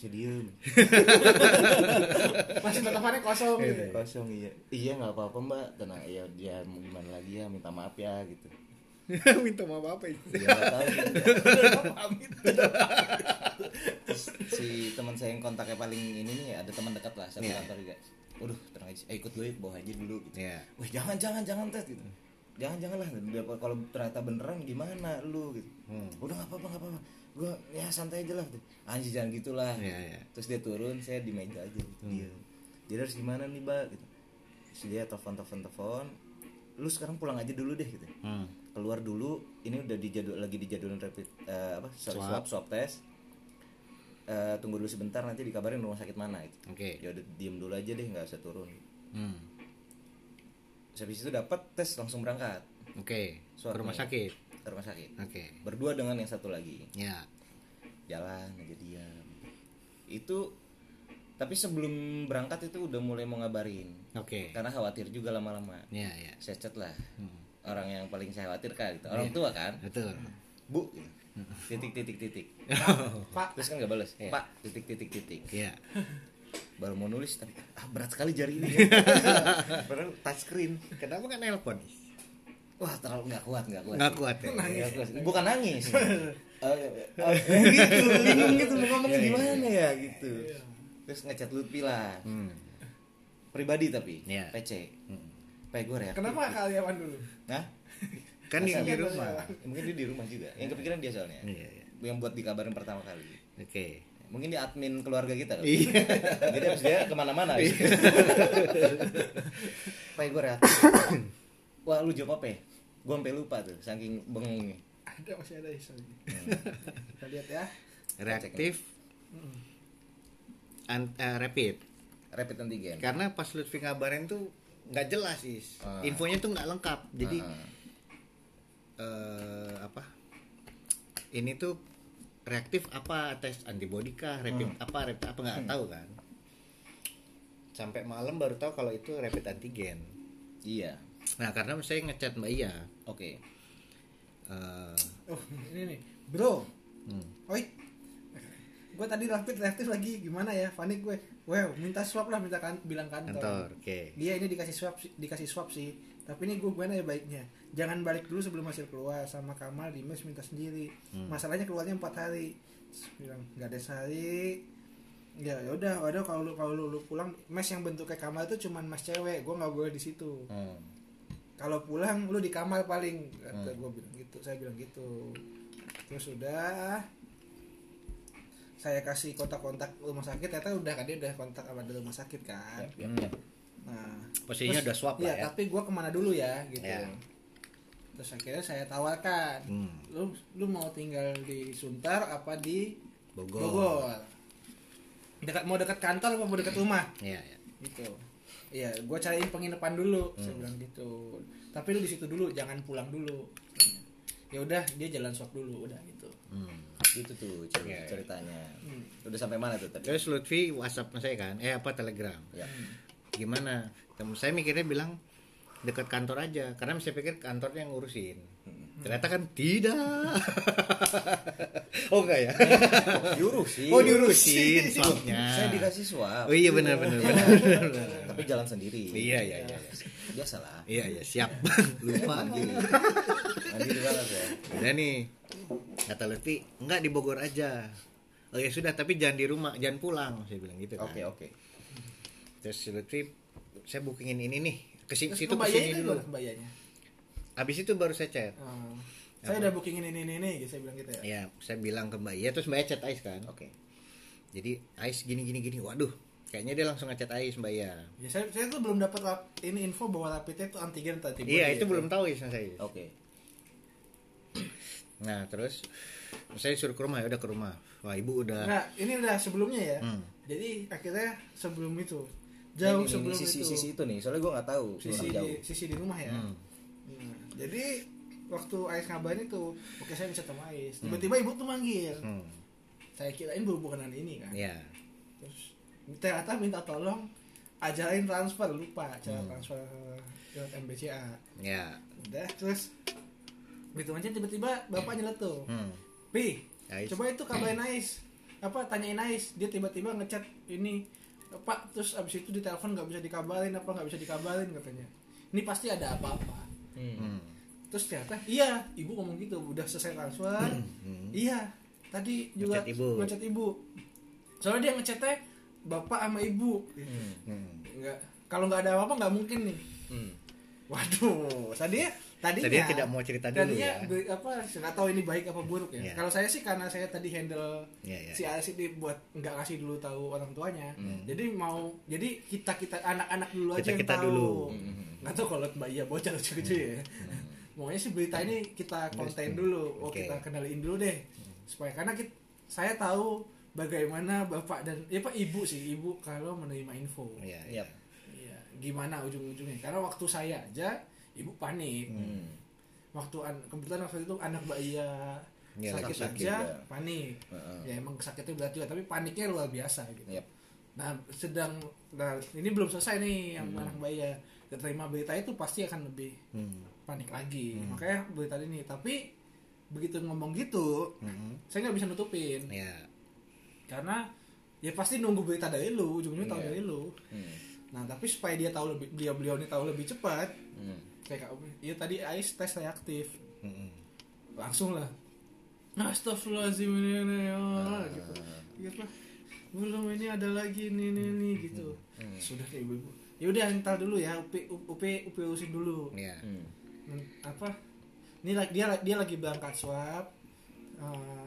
Diem Masih tatapannya kosong gitu. kosong iya iya nggak apa-apa mbak tenang ya dia mau gimana lagi ya minta maaf ya gitu Minta maaf apa itu? ya tahu gitu. Terus si teman saya yang kontaknya paling ini nih ada teman dekat lah satu Iya. kantor juga waduh tenang aja eh, ikut gue bawa aja dulu gitu Iya. Wah jangan jangan jangan tes gitu. Jangan jangan lah. Kalau ternyata beneran gimana lu gitu. Hmm. Udah nggak apa-apa nggak apa-apa. Gue ya santai aja lah. Gitu. Anjir jangan gitulah. Iya, iya. Terus dia turun, saya di meja aja. Gitu. Hmm. Dia. Jadi harus gimana nih mbak? Gitu. Terus dia telepon telepon telepon. Lu sekarang pulang aja dulu deh gitu. Hmm. Keluar dulu. Ini udah dijadwal lagi dijadwalin rapid eh, apa? Sorry, Swab. swab swab test. Eh, tunggu dulu sebentar nanti dikabarin rumah sakit mana gitu. Oke. Ya udah diem dulu aja deh nggak usah turun. Hmm. Terus habis itu dapat tes langsung berangkat Oke. Ke Swab rumah nih. sakit. Ke rumah sakit Oke. berdua dengan yang satu lagi Ya. jalan aja diam itu tapi sebelum berangkat itu udah mulai mau ngabarin Oke. karena khawatir juga lama-lama Ya, ya. saya chat lah Hmm. orang yang paling saya khawatirkan gitu. orang Iya. tua kan Betul. bu titik titik titik Pak, terus kan nggak balas Iya. pak titik titik titik Ya. baru mau nulis tapi ah berat sekali jari ini padahal touchscreen Kenapa kan nelpon? Wah terlalu nggak kuat nggak kuat Nggak kuat ya. Nggak kuat. bukan nangis Eh, eh, gitu bingung gitu mau ngomongnya gimana ya gitu terus ngechat Lutfi lah Hmm. pribadi tapi Iya. PC Hmm. Pak gue ya kenapa kalian dulu? Nah, Kan di, Masa di rumah. ya? mungkin dia di rumah juga. Yang kepikiran dia soalnya. Iya, iya. Yang buat dikabarin pertama kali. Oke. Mungkin dia admin keluarga kita kali. Iya. Jadi abis dia ke mana-mana. abis. Pak gue ya. Wah lu jawab apa ya? Gue sampai lupa tuh, saking bengongnya. Ada masih ada isu. Hmm. Kita lihat ya. Reaktif an- eh, rapid. Rapid antigen. Karena pas Lutfi ngabarin tuh nggak jelas is. Ah. Infonya tuh nggak lengkap. Jadi Ah, eh, apa? Ini tuh reaktif apa tes antibody kah, rapid apa, rapid apa nggak tahu kan. Sampai malam baru tahu kalau itu rapid antigen. iya. Nah, karena saya ngechat Mbak Iya. Oke. eh, Oh, ini nih. Bro, hmm, oi. Gue tadi rapid reaktif lagi gimana ya? Panik gue. Wow, minta swab lah, minta kan bilang kantor. kantor, oke. Dia ini dikasih swab sih- dikasih swab sih. Tapi ini gue gimana ya baiknya? Jangan balik dulu sebelum hasil keluar sama Kamal di mes minta sendiri. Hmm. Masalahnya keluarnya empat hari. Terus bilang nggak ada sehari. Ya udah, udah kalau lu kalau lu, lu pulang mes yang bentuknya Kamal itu cuman mes cewek. Gue nggak boleh di situ. Hmm. Kalau pulang lu di kamar paling kata Hmm. gue bilang gitu. Saya bilang gitu. Terus udah saya kasih kontak-kontak rumah sakit ternyata udah kan dia udah kontak sama di rumah sakit kan. Ya, Hmm. ya. Nah, Posisinya udah swab lah iya, ya. tapi gue ke mana dulu ya gitu. Ya. Terus akhirnya saya tawarkan, Hmm. lu lu mau tinggal di Sunter apa di Bogor. Bogor? Dekat mau dekat kantor apa mau dekat rumah? Iya, iya. Gitu. Iya, gue cariin penginapan dulu, saya Hmm. bilang gitu. Tapi lu di situ dulu, jangan pulang dulu. Ya udah, dia jalan swab dulu, udah gitu. Hmm. Itu tuh cer- Iya, iya. ceritanya. Hmm. Udah sampai mana tuh tadi? Terus Lutfi WhatsApp saya kan, eh apa Telegram. Ya. Gimana? Temen saya mikirnya bilang dekat kantor aja, karena saya pikir kantornya yang ngurusin. Ternyata kan tidak. oh enggak ya? Diurusin. Oh diurusin swabnya. Saya dikasih swab. Oh iya benar benar benar. benar, benar. Tapi jalan sendiri. Iya iya iya. Biasa lah. Iya iya siap. Lupa. Mandiri. Mandiri banget ya. Udah nih. Kata Lutfi, enggak di Bogor aja. Oh ya sudah, tapi jangan di rumah, jangan pulang. Saya bilang gitu kan. Oke, oke. Terus si Lutfi, saya bookingin ini nih. Ke Terus situ ke kebayanya sini kan dulu. gimana kebayanya? Habis itu baru saya chat. Oh, saya udah bookingin ini ini ini, gitu, saya bilang gitu ya. Ya, saya bilang ke Mbak Iya, terus Mbak Iya chat Ais kan. Oke. Jadi Ais gini gini gini. Waduh, kayaknya dia langsung ngechat Ais Mbak Iya. Ya, saya, saya tuh belum dapat ini info bahwa rapidnya itu antigen atau antibody. Iya, itu ya. belum tahu Is saya. Oke. Nah, terus saya suruh ke rumah ya udah ke rumah. Wah, ibu udah. Nah, ini udah sebelumnya ya. Hmm. Jadi akhirnya sebelum itu, Jauh jauh sebelum sisi, itu, sisi itu nih, soalnya gue nggak tahu. sisi jauh. di, sisi di rumah ya. Hmm. Nah, jadi waktu Ais ngabarin itu oke saya bisa sama Ais tiba-tiba ibu tuh manggil Hmm. saya kirain berhubungan ini kan Ya. terus ternyata minta tolong ajarin transfer lupa cara Hmm. transfer lewat MBCA Ya. udah terus gitu aja tiba-tiba bapak nyeletuk Hmm. pi Ais. coba itu kabarin Ais apa tanyain Ais dia tiba-tiba ngechat ini pak terus abis itu di telepon nggak bisa dikabarin apa nggak bisa dikabarin katanya ini pasti ada apa-apa Hmm. Hmm. terus ternyata iya ibu ngomong gitu udah selesai transfer iya tadi juga Ngechat ibu. ngechat ibu soalnya dia ngechatnya bapak sama ibu Hmm. Hmm. nggak kalau nggak ada apa-apa nggak mungkin nih Hmm. waduh tadi tadinya Tadinya tidak mau cerita dulu tadinya ya. apa nggak tahu ini baik apa buruk ya Iya. kalau saya sih karena saya tadi handle Iya, iya. si Aris ini buat nggak kasih dulu tahu orang tuanya jadi mau jadi kita kita anak-anak dulu aja yang Kita-kita tahu dulu. nggak tahu kalau mbak Iya bocah lucu-lucu ya maunya sih berita ini kita konten dulu oh Oke. kita kenalin dulu deh supaya karena kita, saya tahu bagaimana bapak dan ya pak ibu sih ibu kalau menerima info Ya. Yap. Iya, gimana ujung-ujungnya? Karena waktu saya aja ibu panik. Hmm. Waktu an- kebetulan waktu itu anak Mbak Iya Iya, sakit, sakit, aja ya. panik. Heeh. Ya emang sakitnya berat juga, tapi paniknya luar biasa gitu. Yap. Nah, sedang nah ini belum selesai nih yang Hmm. anak Mbak Iya. Terima berita itu pasti akan lebih Hmm. panik lagi. Makanya berita ini, tapi begitu ngomong gitu, Hmm. saya nggak bisa nutupin Ya. Karena ya pasti nunggu berita dari lu, ujung-ujungnya tahu Iya. dari lu. Hmm. Nah, tapi supaya dia tahu lebih beliau-beliau ini tahu lebih cepat, Hmm. kayak iya tadi Ais tes reaktif Hmm. langsung lah Astagfirullahaladzim ini ini oh, gitu gitu belum ini ada lagi ini ini, ini gitu sudah kayak ibu-ibu ya udah entar dulu ya upi upi upi urusin dulu Ya. Hmm. Hmm, apa ini dia dia lagi berangkat swab Eh,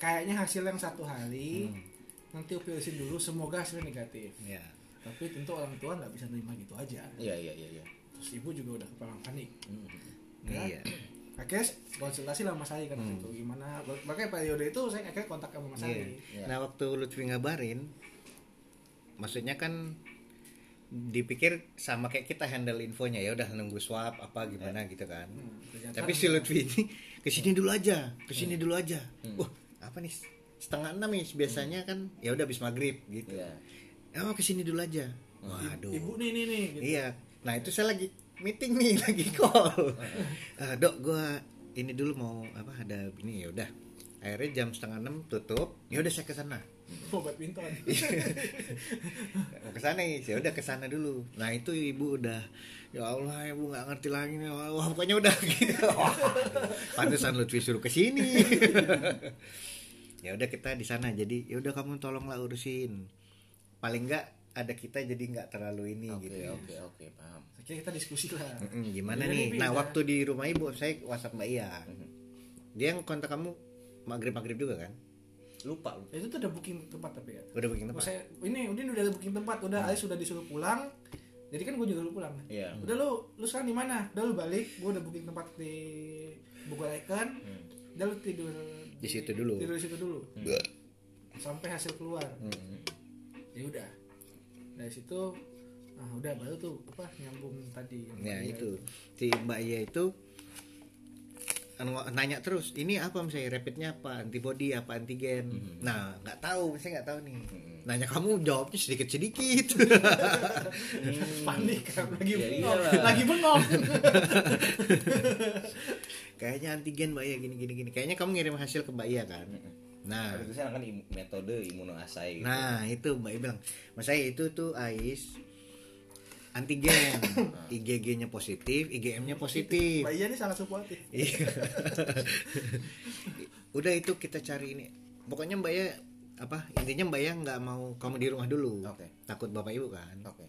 kayaknya hasil yang satu hari nanti upi dulu semoga hasilnya negatif Ya. tapi tentu orang tua nggak bisa nerima gitu aja Iya iya iya iya. terus ibu juga udah kepala panik Hmm. Ya. Iya. akhirnya konsultasi lah Mas Ali kan waktu itu gimana makanya periode itu saya akhirnya kontak sama Mas Iya. Ali Iya. Nah waktu Lutfi ngabarin, maksudnya kan dipikir sama kayak kita handle infonya ya udah nunggu swab apa gimana gitu kan. Hmm, Tapi si Lutfi ini ke sini dulu aja, ke sini dulu aja. Wah apa nih setengah enam nih biasanya kan ya udah habis maghrib gitu. Iya. Oh ke sini dulu aja. Waduh. ibu nih nih nih gitu. Iya. Nah itu saya lagi meeting nih, lagi call. Eh, dok, gua ini dulu mau apa ada ini ya udah. Akhirnya jam setengah enam tutup. Ya udah saya ke sana. mau badminton Mau ke sana nih, saya udah ke sana dulu. Nah itu ibu udah ya Allah ibu nggak ngerti lagi nih. Wah pokoknya udah gitu. Wah, Pantesan Lutfi suruh ke sini. ya udah kita di sana. Jadi ya udah kamu tolonglah urusin. Paling nggak ada kita jadi nggak terlalu ini Oke gitu. ya. oke oke paham. akhirnya kita diskusi lah Mm-mm, gimana Gimana nih? Nah, waktu di rumah ibu saya WhatsApp Mbak Iya. Dia yang kontak kamu maghrib maghrib juga kan? Lupa lupa. itu tuh udah booking tempat tapi ya Udah Oh, tempat. saya ini udah udah booking tempat udah Ais sudah disuruh pulang jadi kan gue juga dulu pulang. Iya. udah lu lu sekarang di mana? Udah lu balik gue udah booking tempat di Bogor Icon. Udah lu tidur Di situ dulu. tidur di situ dulu. Sampai hasil keluar. Ya udah. Dari situ ah udah baru tuh apa nyambung tadi. Ya tadi itu. Si Mbak Iya itu nanya terus ini apa misalnya rapidnya apa? Antibody apa antigen? Nah nggak tahu saya nggak tahu nih. Nanya kamu jawabnya sedikit sedikit panik kan lagi Ya bengong. lagi bengong. Kayaknya antigen Mbak Iya gini gini gini. Kayaknya kamu ngirim hasil ke Mbak Iya kan? Nah. Ada tulisan kan metode imunoasai. gitu. Nah itu Mbak I bilang, Mas saya itu tuh Ais antigen, IgG-nya positif, IgM-nya positif. Mbak Iya ini sangat suportif Iya. Udah itu kita cari ini. Pokoknya Mbak ya apa intinya Mbak ya nggak mau kamu di rumah dulu. Oke. Takut bapak ibu kan. Oke.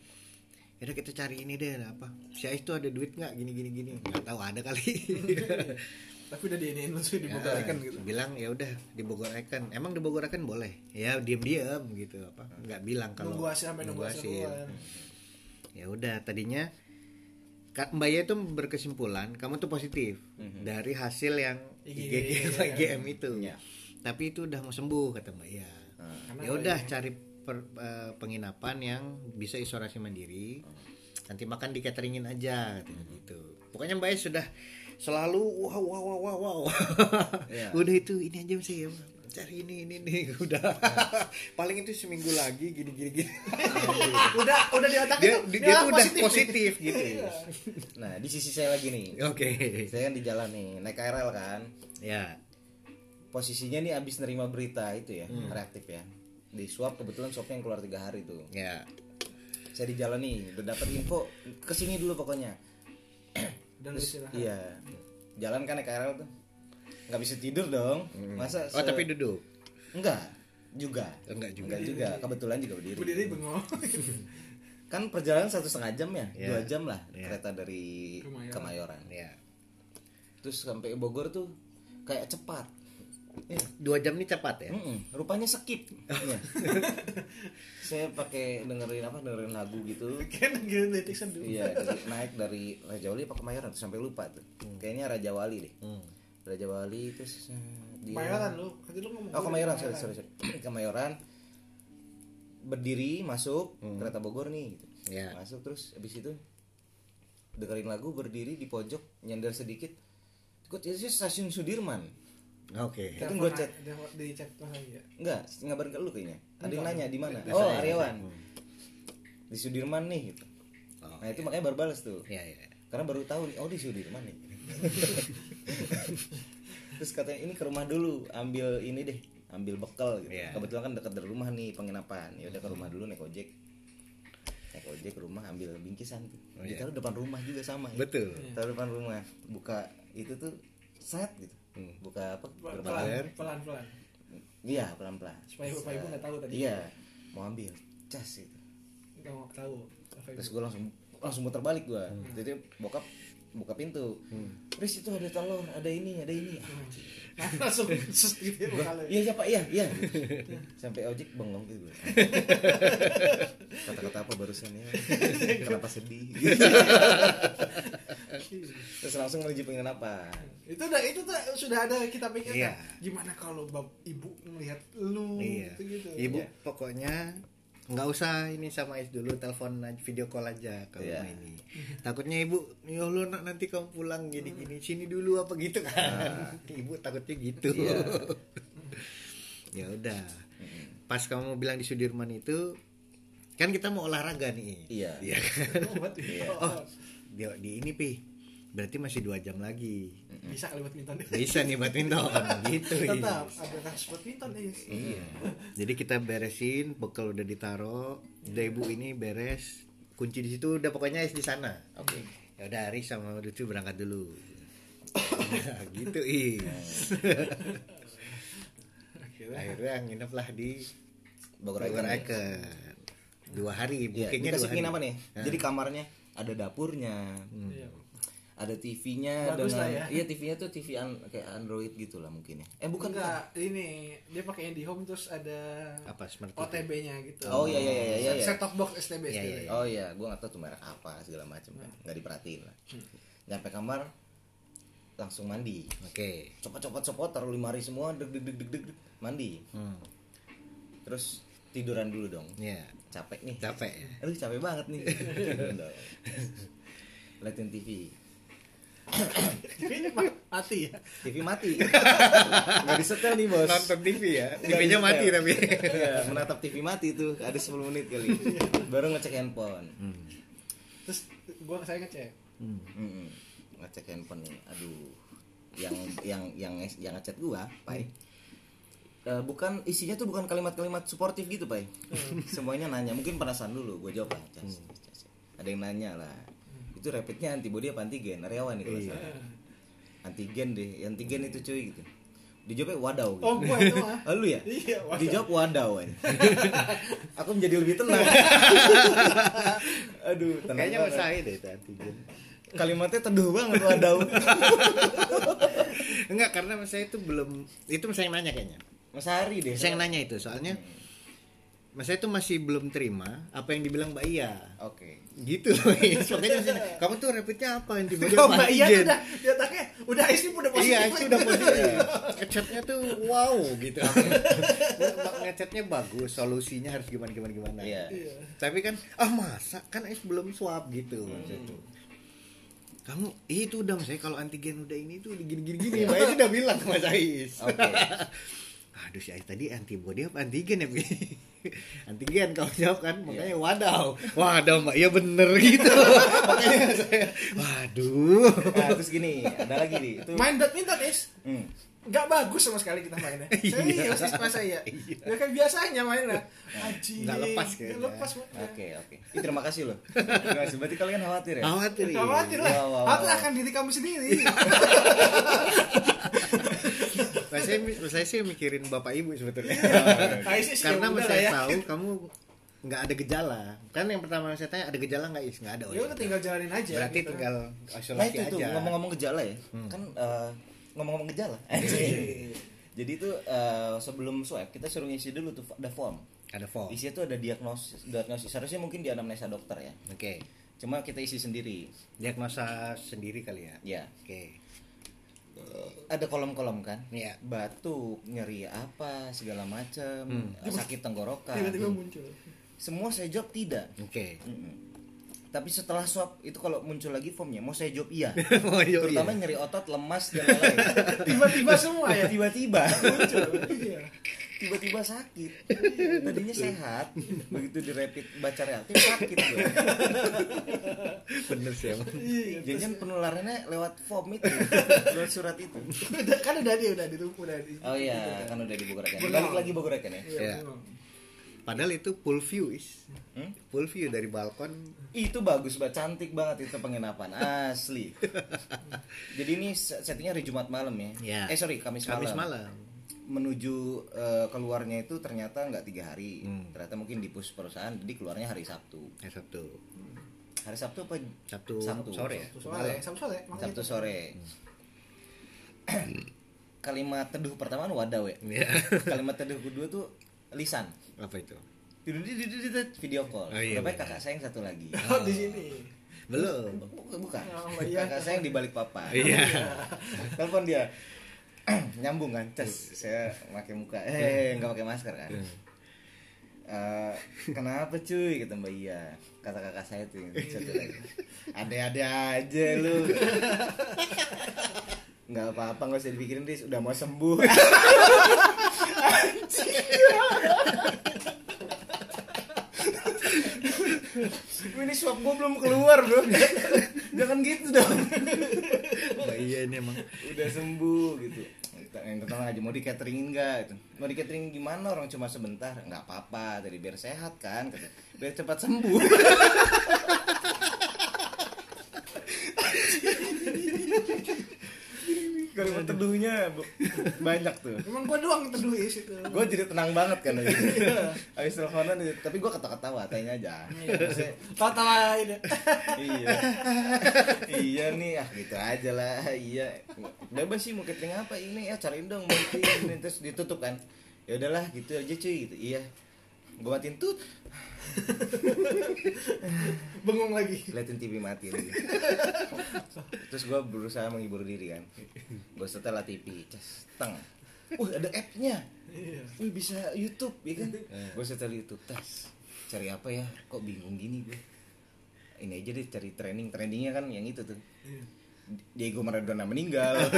Ya udah kita cari ini deh apa. Si Ais tuh ada duit nggak gini gini gini. Nggak tahu ada kali. tapi udah diinin langsung di Bogor Ya, gitu bilang ya udah di Bogor Icon. Emang di Bogor Icon boleh? Ya diam-diam gitu apa. Nggak bilang kalau nunggu hasil sampai nunggu hasil keluar ya udah tadinya Mbak Ya itu berkesimpulan kamu tuh positif dari hasil yang IgG, ya. IgM itu. Ya. tapi itu udah mau sembuh kata Mbak Ya Karena ya udah cari per- eh, penginapan yang bisa isolasi mandiri. Nanti makan di cateringin aja katanya gitu. Pokoknya Mbak Ya sudah selalu wow wow wow wow wow. Iya. udah itu ini aja sih cari ini ini nih udah paling itu seminggu lagi gini gini gini udah udah di otak dia, itu dia, tuh udah positif, gitu Iya. Nah, di sisi saya lagi nih. oke Saya kan di jalan nih, naik KRL kan. ya Posisinya nih abis nerima berita itu ya, Hmm. reaktif ya. Di swab kebetulan swabnya yang keluar tiga hari tuh. ya Saya di jalan nih, udah dapat info ke sini dulu pokoknya. dan iya, jalan kan naik KRL tuh, nggak bisa tidur dong. Masa? oh se- tapi duduk enggak juga. enggak juga Enggak juga, kebetulan juga berdiri. berdiri bengong Kan perjalanan satu setengah jam ya, Iya. dua jam lah Iya. kereta dari Kemayoran. Kemayoran. ya Terus sampai Bogor tuh kayak cepat. Iya. dua jam ini cepat ya Mm-mm, rupanya skip. Iya. Saya pakai dengerin apa dengerin lagu gitu. kan gitu Iya, naik dari Raja Wali apa Kemayoran sampai lupa tuh. Kayaknya Raja Wali deh. Hmm. Raja Wali terus eh, dia Kemayoran lu tadi lu ngomong Oh, Kemayoran, sorry, sorry, sorry. Kemayoran berdiri masuk kereta Bogor nih gitu. Ya. Masuk terus habis itu dengerin lagu berdiri di pojok nyender sedikit. Kok itu stasiun Sudirman? oke Itu gua chat. di chat lagi ya Enggak, ngabarin ke lu kayaknya. Ada yang Enggak. nanya di mana? Di Oh, saya. Aryawan. Di Sudirman nih gitu. Oh, Nah, itu makanya baru balas tuh. ya ya Karena baru tahu nih, oh di Sudirman nih. Terus katanya ini ke rumah dulu, ambil ini deh, ambil bekal gitu. Iya. Kebetulan kan dekat dari rumah nih penginapan. Ya udah ke rumah dulu naik ojek. Naik ojek ke rumah ambil bingkisan tuh. Oh, iya. Ditaruh depan rumah juga sama. ya. betul Taruh depan rumah, buka itu tuh set gitu. Hmm. Buka apa? pelan pelan pelan Iya, pelan-pelan. Supaya bapak ibu nggak tahu tadi. Iya, mau ambil cas gitu. nggak mau tahu Terus gue langsung langsung muter balik gue. Jadi bokap buka pintu. Terus itu ada telur, ada ini, ada ini. Ah, Nah, langsung sus gitu ya Gua, kalau iya ya pak, iya, iya. Sampai ojek bengong gitu. Kata-kata apa barusan ya? Kenapa sedih? Terus langsung menuju penginapan. itu udah itu tuh sudah ada kita pikirkan Iya. gimana kalau ibu melihat lu Iya. gitu gitu Ibu pokoknya nggak usah ini sama Is dulu telepon aja video call aja kalau Iya. mau ini. Takutnya ibu, ya Allah nak nanti kamu pulang gini gini sini dulu apa gitu kan. Ibu takutnya gitu. Iya. ya udah. Pas kamu bilang di Sudirman itu kan kita mau olahraga nih. Iya. Iya kan? Oh, Oh, di, di ini pi. Berarti masih dua jam lagi. bisa kali badminton Bisa nih badminton gitu. Tetap ada kasus badminton ya Iya. Jadi kita beresin, bekal udah ditaro, udah ibu ini beres, kunci di situ udah pokoknya es di sana. Oke. Ya udah Aris sama Lutfi berangkat dulu. gitu is. Akhirnya nginep lah di Bogor Bogor Icon. Dua hari, Iya, bookingnya dikasih dua hari. penginapan ya. Nah, Jadi kamarnya ada dapurnya, Iya. Ada TV-nya Bagus dengan lah ya. iya TV-nya tuh TV an- kayak Android gitu lah mungkin ya. Eh bukan enggak ini dia pakai IndiHome terus ada apa smart TV? OTB-nya gitu Oh iya iya iya iya. iya. set top box STB Iya, STB. iya, Oh iya, gua nggak tahu tuh merek apa segala macam kan. Nggak diperhatiin lah. Nyampe kamar langsung mandi. Oke. Copot-copot copot taruh limari semua deg deg deg deg deg, deg, mandi. Hmm. Terus tiduran dulu dong. Iya. Capek nih. Capek ya. Aduh capek banget nih. Liatin TV. Ini ma- mati ya TV mati. Nggak disetel nih bos. Nonton TV ya. TV-nya mati tapi. Iya, menatap TV mati tuh ada 10 menit kali. Baru ngecek handphone. terus gua saya ngecek Hmm. Mm-mm. ngecek handphone nih aduh yang yang yang yang ngechat gua pai Eh, bukan isinya tuh bukan kalimat-kalimat suportif gitu pai semuanya nanya mungkin penasaran dulu gua jawab lah Cas, cas, cas. ada yang nanya lah itu rapidnya antibody apa antigen Aryawan nih kalau nggak salah antigen deh antigen itu cuy gitu dijawabnya wadaw gitu. oh gua itu Ah, lu ya? Iya, wadaw. Dijawab wadaw aja. Aku menjadi lebih tenang. Aduh, tenang Kayaknya Said deh itu antigen. Kalimatnya teduh banget wadaw. Enggak, karena Mas Said itu belum itu Mas yang nanya kayaknya. Mas Hari deh. Saya yang nanya itu soalnya Mas saya itu masih belum terima apa yang dibilang Mbak Iya. Oke. Gitu loh. Is. Makanya sini, kamu tuh rapidnya apa yang tiba oh mbak iya tuh udah dia otaknya udah isi udah positif Iya, itu udah positif. Ngechatnya tuh wow gitu. Mbak ngechatnya bagus, solusinya harus gimana gimana gimana. Iya. Iya. Tapi kan ah masa kan Ais belum swab gitu maksudnya tuh. kamu itu udah saya kalau antigen udah ini tuh gini gini gini Mbak Ais udah bilang Mas Ais Oke. aduh si Ais tadi antibody apa antigen ya? Antigen kamu jawab kan makanya wadaw wadaw mbak ya bener gitu makanya saya waduh Nah, terus gini, ada lagi nih. Itu Main badminton, Is. Hmm. Nggak bagus sama sekali kita mainnya. Serius, Is, pas saya. Ya kayak biasanya mainnya. Anjing. Nggak lepas kayaknya. Nggak lepas. Oke, oke. Ih, terima kasih loh. Terima kasih. Berarti kalian khawatir ya? khawatir iya. Khawatir lah. Wow. akan diri kamu sendiri? Nah, saya, saya sih mikirin bapak ibu sebetulnya Kayak sih, karena ya udah saya lah ya. tahu kamu nggak ada gejala kan yang pertama saya tanya ada gejala nggak is nggak ada oh Ya iya. udah tinggal jalanin aja. berarti gitu. tinggal Nah isolasi itu tuh aja ngomong-ngomong gejala ya. Kan eh, ngomong-ngomong gejala. Jadi itu eh, sebelum swab kita suruh ngisi dulu tuh ada form. ada form oke Isinya tuh ada diagnosis, diagnosis. Harusnya mungkin di anamnesa dokter ya. Cuma kita isi sendiri. diagnosa sendiri kali ya Ya, oke ada kolom-kolom kan. Iya. Batuk, nyeri apa, segala macam, sakit tenggorokan. Tiba-tiba muncul. Semua saya jawab tidak. oke Mm-mm. Tapi setelah swab itu kalau muncul lagi formnya mau saya jawab iya. oh, iya, Terutama iya. nyeri otot, lemas dan lain-lain. Tiba-tiba semua ya. Tiba-tiba Iya. Tiba-tiba sakit. Tadinya sehat, begitu di rapid baca reaktif sakit gue. bener sih emang Jangan penularannya lewat form itu, lewat surat itu. Kan udah dia udah di udah di. Oh iya, kan udah di Bogor Belum. Balik lagi Bogor ya. Iya, Iya. padahal itu full view is Hmm? full view dari balkon Itu bagus banget, cantik banget itu penginapan asli. Jadi ini settingnya hari Jumat malam ya? Ya. Eh sorry, Kamis, Kamis malam. malam Menuju eh, keluarnya itu ternyata nggak tiga hari. Hmm. Ternyata mungkin di push perusahaan, jadi keluarnya hari Sabtu. ya Sabtu Hari Sabtu apa? Sabtu, Sabtu. sore ya Sabtu sore, Sabtu sore. Sabtu sore. Kalimat teduh pertama kan wadah we. Iya. Kalimat teduh kedua tuh lisan. apa itu Video call. Oh, iya, Berapa kakak saya yang satu lagi? Oh, di sini. belum Bukan. Oh, iya. Kakak saya yang di balik papan. Iya. Telepon dia. Nyambung kan, Ces. Saya pakai muka. Eh, nggak pakai masker kan. Eh, kenapa cuy? Kata mbak Iya. Kata kakak saya tuh yang satu lagi. Ada-ada aja lu. Nggak apa-apa nggak usah dipikirin Riz udah mau sembuh. Ini swab gua belum keluar bro. Jangan gitu dong. Mbak iya ini emang. Udah sembuh gitu yang pertama aja mau di cateringin nggak gitu. mau di catering gimana? Orang cuma sebentar nggak apa-apa tadi biar sehat kan biar cepat sembuh kalau teduhnya banyak tuh. Emang gua doang teduh is itu. gue jadi tenang banget kan lagi habis teleponan tapi gue ketawa-ketawa tanya aja. Maksudnya, Tawa-tawa ini. iya. Iya nih ah gitu aja lah iya. Bebas sih mau catering apa ini? Ya cariin dong mau ini terus ditutup kan. Ya udahlah gitu aja cuy gitu. Iya. Gue matiin tut Bengong lagi. liatin TV mati lagi. Terus gue berusaha menghibur diri kan. Gue setelah TV cas teng. Uh ada appnya. Iya. Wih bisa YouTube ya kan? Gue setel YouTube tes cari apa ya? Kok bingung gini gue ini aja deh cari training trainingnya kan yang itu tuh. Diego Maradona meninggal.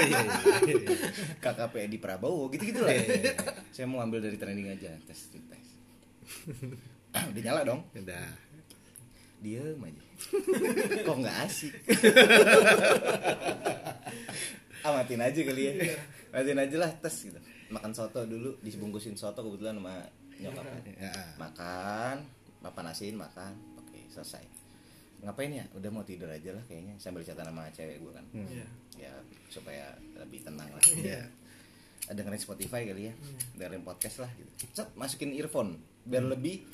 KKP Edi Prabowo gitu gitu lah saya mau ambil dari training aja tes tes udah nyala dong. Udah. Diem aja. Kok nggak asik? Amatin aja kali ya. Amatin aja lah tes gitu. Makan soto dulu dibungkusin soto kebetulan sama nyokap. Ya. makan papanasin makan. Oke selesai. Ngapain ya? Udah mau tidur aja lah kayaknya sambil catatan sama cewek gue kan. Iya. ya supaya lebih tenang lah. Iya. ada dengerin Spotify kali ya. Dengerin podcast lah gitu. Cet, masukin earphone. Biar lebih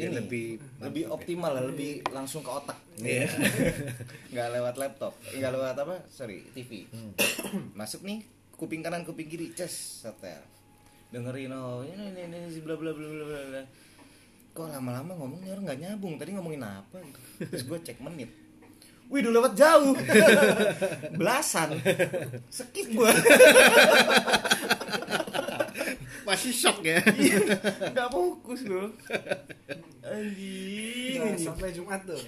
Biar ini lebih lebih ya. optimal lah lebih langsung ke otak Iya. nggak lewat laptop nggak lewat apa sorry TV Hmm. masuk nih kuping kanan kuping kiri ces setel dengerin oh ini ini ini bla bla bla bla bla bla. kok lama-lama ngomongnya orang nggak nyambung tadi ngomongin apa gitu. terus gue cek menit Wih udah lewat jauh Belasan Skip gue masih shock ya? Gak fokus loh Anjing Nah, sampai Jumat tuh.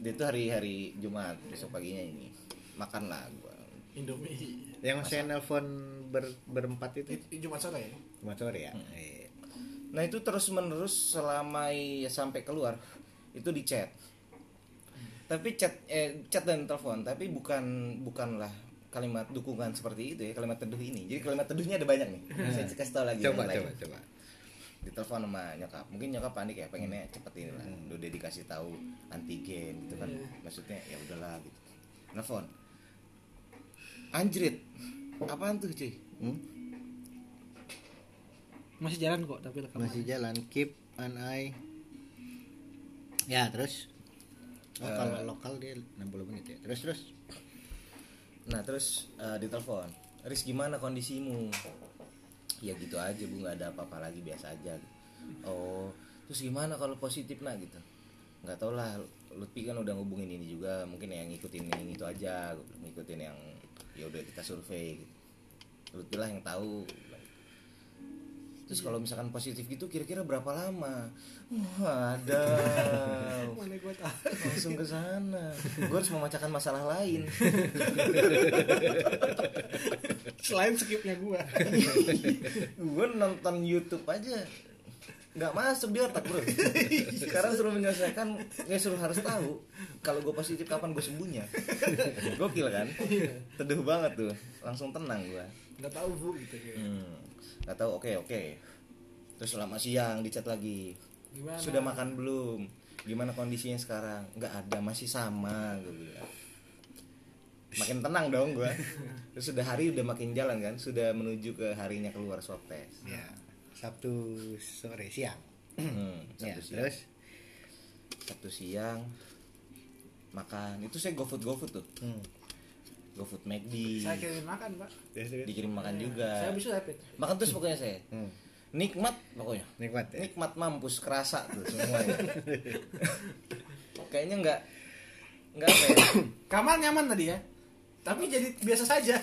dia tuh hari-hari Jumat besok paginya ini. Makan lah gua. Indomie. Yang saya nelpon ber, berempat itu? Jumat sore ya? Cuma sore ya. Iya. nah itu terus menerus selama ya sampai keluar itu di chat. Tapi chat eh, chat dan telepon tapi bukan bukanlah kalimat dukungan seperti itu ya kalimat teduh ini. Jadi kalimat teduhnya ada banyak nih. Saya kasih tau lagi Coba coba coba. ditelepon sama nyokap. Mungkin nyokap panik ya pengennya cepet ini lah. Udah dikasih tahu antigen gitu kan. Iya. maksudnya ya udahlah gitu. Telepon. Anjrit. Apaan tuh cuy? Hmm? masih jalan kok tapi rekaman Masih jalan. Keep an eye. Ya, terus? Oh, Eh. kalau lokal dia 60 menit ya. Terus terus. Nah terus eh, ditelepon Riz gimana kondisimu? Ya gitu aja bu nggak ada apa-apa lagi biasa aja. Oh terus gimana kalau positif nak? Gitu. Nggak tau lah Lutfi kan udah ngubungin ini juga mungkin yang ngikutin yang itu aja ngikutin yang ya udah kita survei gitu. Lutfi lah yang tahu terus kalau misalkan positif gitu kira-kira berapa lama? Waduh. Mana gue tahu. Langsung ke sana. Gue harus memecahkan masalah lain. Selain skipnya gue gue nonton YouTube aja. Nggak masuk di otak bro sekarang suruh menyelesaikan ya suruh harus tahu kalau gue positif kapan gue sembuhnya. Gokil kan? Teduh banget tuh. Langsung tenang gue nggak tahu bu gitu kayak. hmm. Nggak tahu oke oke. Terus selama siang dicat lagi. Gimana? Sudah makan belum? Gimana kondisinya sekarang? Nggak ada masih sama gue bilang. Makin tenang dong gue terus sudah hari udah makin jalan kan? Sudah menuju ke harinya keluar swab test. Ya. Sabtu sore siang. hmm, Ya, Sabtu siang. terus? Sabtu siang makan. Itu saya gofood gofood tuh. Hmm. Gofood McD saya kirim makan pak. Dikirim makan juga. Saya bisa rapid makan terus pokoknya saya. Hmm. nikmat pokoknya. Nikmat ya. nikmat mampus kerasa tuh semuanya kayaknya nggak nggak apa ya. Kamar nyaman tadi ya. Tapi jadi biasa saja.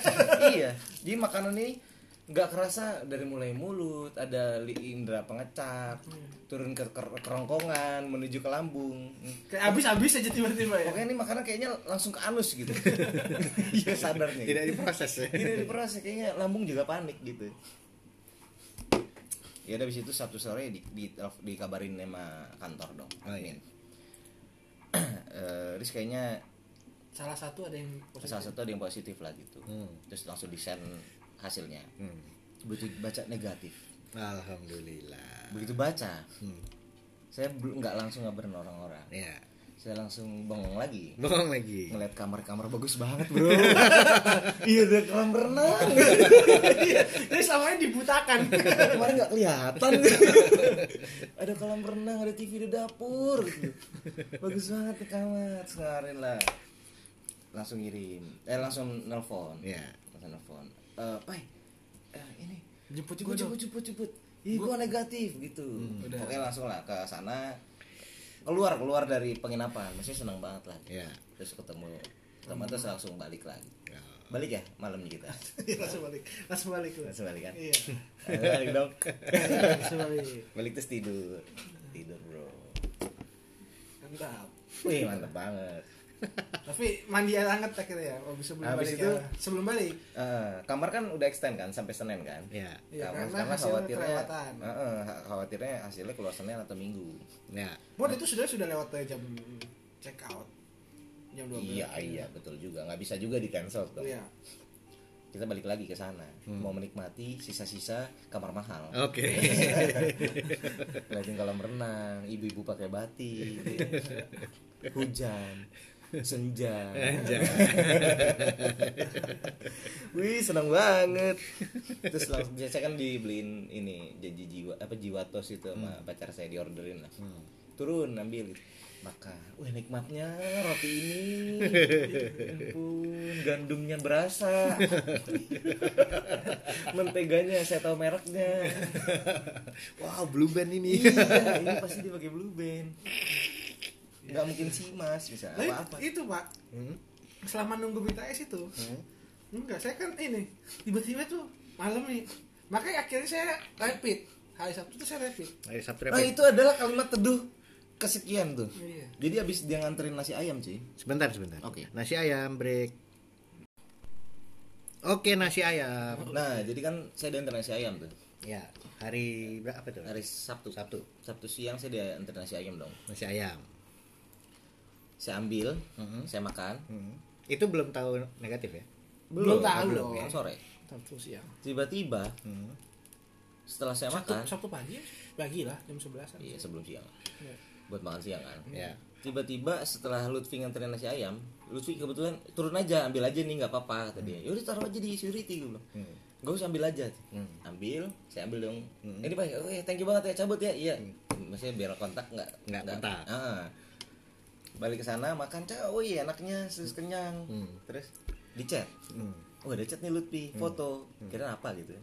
Iya. Jadi makanan ini nggak kerasa dari mulai mulut ada li- indera pengecap turun ke ker- kerongkongan menuju ke lambung kayak habis habis aja tiba-tiba ya pokoknya ini makanan kayaknya langsung ke anus gitu iya sadar nih Tidak diproses ya. tidak diproses kayaknya lambung juga panik gitu ya udah habis itu sabtu sore di, di, dikabarin sama kantor dong Oh, iya. Eh, Riz kayaknya salah satu ada yang positif. salah satu ada yang positif lah gitu Hmm. terus langsung di send hasilnya Hmm. begitu baca negatif Alhamdulillah. begitu baca Hmm. saya belum nggak langsung ngabarin orang-orang Ya. saya langsung bengong lagi Bohong lagi. ngeliat kamar-kamar bagus banget bro iya ada kolam renang Ini selama ini dibutakan. kemarin nggak kelihatan ada kolam renang ada TV di dapur gitu. bagus banget kamar sekarang lah langsung ngirim eh langsung nelpon Ya. langsung nelpon eh pai eh, ini. Jemput jemput jemput jemput jemput. Ih, gua negatif gitu. Udah. oke langsung lah ke sana. Keluar keluar dari penginapan. Masih senang banget lah. Ya. terus ketemu. Teman terus langsung balik lagi. Ya. balik ya malam nih kita? Langsung balik. Langsung balik langsung balik kan? Iya. Balik dong. Langsung balik. balik terus tidur. Tidur bro. Mantap. wih mantep banget Tapi mandi air hangat akhirnya ya. Oh, sebelum Habis balik itu- ya. Sebelum balik. Eh, kamar kan udah extend kan sampai senin kan Ya. Iya, Karena, karena karena khawatirnya kelewatan. Eh, eh, khawatirnya hasilnya keluar senin atau minggu Ya. Buat itu sudah sudah lewat jam check out. Jam 12. iya iya betul juga nggak bisa juga di cancel dong Iya. kita balik lagi ke sana mau menikmati sisa-sisa kamar mahal Oke. ngeliatin kolam renang ibu-ibu pakai batik hujan senja. Wih senang banget. Terus langsung saya kan dibeliin ini janji jiwa apa jiwa tos itu sama pacar saya diorderin lah. Turun ambil. Gitu. makan wah nikmatnya roti ini. Ya ampun gandumnya berasa. Menteganya saya tahu mereknya. Wow, blue band ini. iya ini pasti dia pakai blue band nggak mungkin sih mas bisa apa apa itu pak Hmm. selama nunggu BTS itu Hmm. enggak saya kan ini tiba-tiba tuh malam nih makanya akhirnya saya rapid hari Sabtu tuh saya rapid Ayo Sabtu nah repot. itu adalah kalimat teduh kesekian tuh. Iya. Jadi abis dia nganterin nasi ayam sih. Sebentar, sebentar. Oke. Nasi ayam break. Oke, nasi ayam. Nah, jadi kan saya diantar nasi ayam tuh. Ya, hari berapa tuh? Hari Sabtu. Sabtu. Sabtu siang saya diantar nasi ayam dong. Nasi ayam. Saya ambil, Mhm. saya makan. Hmm. Itu belum tahu negatif ya? Belum tahu belum, kan sore. Sabtu siang. Tiba-tiba Hmm. setelah saya Sabtu, makan, Sabtu pagi, pagi lah jam 11 iya sebelum siang, Iya. buat makan siang kan. Ya. Tiba-tiba setelah Lutfi nganterin nasi ayam, Lutfi kebetulan turun aja, ambil aja nih nggak apa-apa kata dia. Yaudah taruh aja di security gue bilang. Hmm. Gak usah ambil aja. Hmm. Ambil, saya ambil dong. Hmm. Ini pak, oke thank you banget ya, cabut ya. Iya. Maksudnya biar kontak nggak Nggak kontak. Ah. Balik ke sana makan, cah, oh iya enaknya, sus kenyang. Hmm. Terus di chat, Hmm. oh ada chat nih Lutfi, foto, kira apa gitu ya.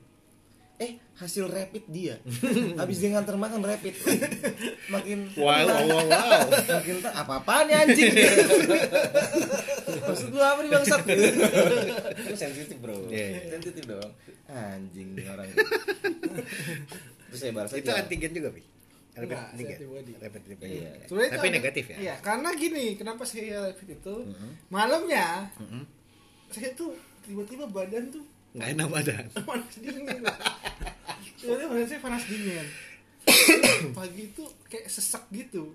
Eh hasil rapid dia, habis dia nganter makan rapid, makin Wow, wow, wow, wow. makin tak apa apaan ya anjing? Maksud gua apa nih bangsat? Itu sensitif bro. Iya, iya. sensitif dong. Anjing orang. Terus saya balas Itu aja antigen juga, Pi? Rapid Enggak, antigen. antibody. Rapid. Iya. Sebenarnya Tapi itu negatif ya? Iya, karena gini, kenapa saya rapid itu malamnya Mm-mm. saya tuh tiba-tiba badan tuh Nggak enak badan. panas dingin. tiba-tiba badan saya panas dingin. Pagi itu kayak sesak gitu.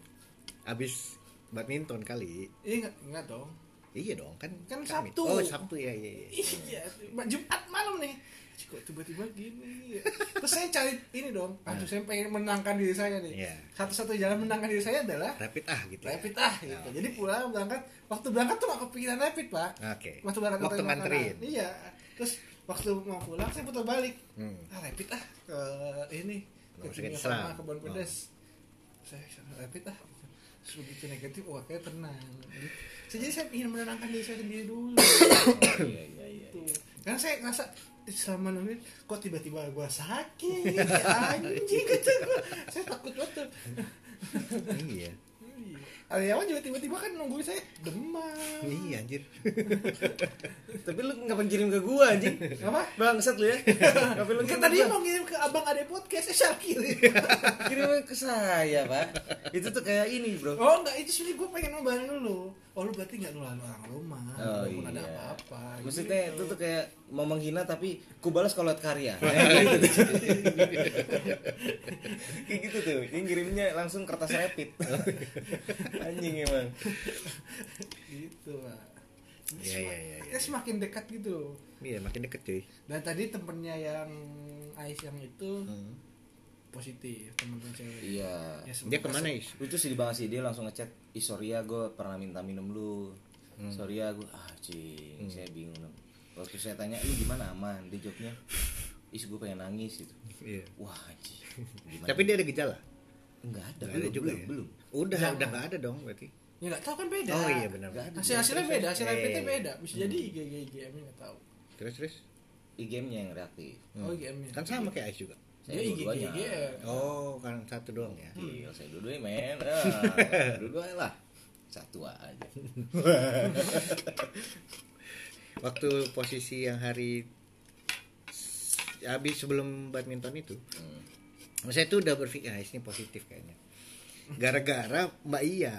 Abis badminton kali. Iya enggak, enggak dong. Iya dong, kan Kan. Sabtu. Oh, Sabtu ya, iya, iya. Iya, Jumat malam nih. Kok tiba-tiba gini ya? Terus saya cari ini dong. Aduh, saya pengen menangkan diri saya nih. Iya. Satu-satu jalan menangkan diri saya adalah Rapid ah gitu. ya. rapid ah gitu. Jadi pulang berangkat, waktu berangkat tuh gak kepikiran rapid, Pak. Oke. Waktu berangkat Waktu nganterin. Iya. Terus waktu mau pulang saya putar balik. Hmm. Ah, rapid ah ke ini ke. Farma, kebun Oh. pedes. Saya rapid ah. Terus begitu negatif, wah kayak tenang. Jadi, saya ingin menenangkan diri saya sendiri dulu. iya iya iya. Karena saya ngerasa "Ih, selama nungguin kok tiba-tiba gua sakit anjing gua saya takut banget. Iya. Karyawan juga tiba-tiba kan nungguin saya demam Iya anjir. tapi lu ngapain kirim ke gua anjing apa bangsat lu ya ngapain lu kan tadi gua? mau ngirim ke abang ada podcast saya kirim kirim ke saya pak itu tuh kayak ini bro oh enggak itu sebenarnya gue pengen ngebayangin dulu oh lu berarti nggak nularin orang rumah Oh walaupun ada iya. apa-apa Maksudnya itu tuh kayak mau menghina tapi ku balas kalau karya. kayak gitu tuh. Dia ngirimnya langsung kertas rapid. Anjing emang. gitu lah Iya iya iya. iya. kita semakin dekat gitu Iya makin deket cuy. dan tadi temennya yang Ais yang itu Hmm. positif temen-temen cewek Iya. Ya, Dia ke mana is? Itu sih banget sih dia langsung ngechat, "Ih sorry ya gue pernah minta minum lu." Hmm. Sorry ya gue ah cing, saya bingung. Waktu saya tanya, "Lu gimana aman?" Dia jawabnya, "Is gue pengen nangis gitu." Iya. Wah, anjing. Gimana? Tapi dia ada gejala. enggak ada, Nggak ada belum, juga belum, ya? belum. Udah Jangan. udah nggak ada dong berarti. ya nggak tahu kan beda Oh iya benar. Hasil hasilnya beda hasil Eh. beda bisa jadi IgG IgM nggak tahu Terus terus. IgM-nya yang reaktif. oh IgM nya Kan sama kayak Ais juga. Saya dua-duanya. IgM Oh kan satu doang ya. Gila, saya dua-duanya men. Ah, dua-duanya lah. Satu aja. Waktu posisi yang hari habis sebelum badminton itu, Hmm. saya tuh udah berpikir, ah, ini positif kayaknya. Gara-gara Mbak Iya.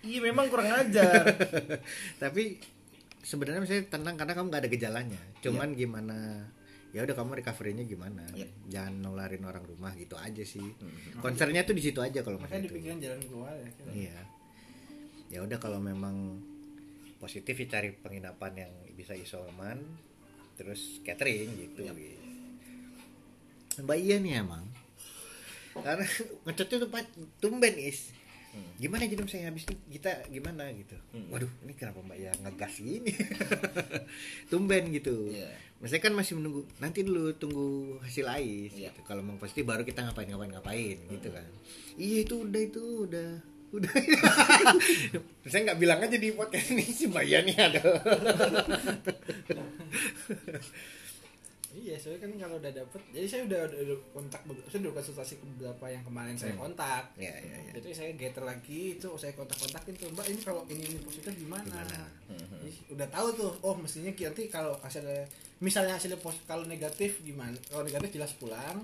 Iya memang kurang ajar. Tapi sebenarnya saya tenang karena kamu nggak ada gejalanya. Cuman gimana? Ya udah kamu recovery-nya gimana? Iya. Jangan nularin orang rumah gitu aja sih. Concernnya tuh di situ aja kalau makanya itu. dipikirin jalan keluar ya kira. Iya. Ya udah kalau memang positif ya cari penginapan yang bisa isoman terus catering gitu. Mbak iya nih emang. Karena tuh Pak, tumben is. Gimana jadi saya habis ini kita gimana gitu. Hmm. Waduh, ini kenapa Mbak ya ngegas gini? tumben gitu. Iya. Maksudnya kan masih menunggu nanti dulu tunggu hasil ais Iya. gitu. Kalau mau positif baru kita ngapain ngapain ngapain gitu kan. Iya itu udah itu udah udah. Saya nggak bilang aja di podcast ini si Mbak Yani ada. Iya soalnya kan kalau udah dapet jadi saya udah, udah, udah kontak saya udah konsultasi ke beberapa yang kemarin saya Hmm. kontak Iya, iya, iya. jadi saya getter lagi itu saya kontak kontakin tuh mbak ini kalau ini, ini positif gimana, Gimana? Hmm. Jadi, udah tahu tuh oh mestinya nanti kalau hasil misalnya hasilnya pos- kalau negatif gimana kalau negatif jelas pulang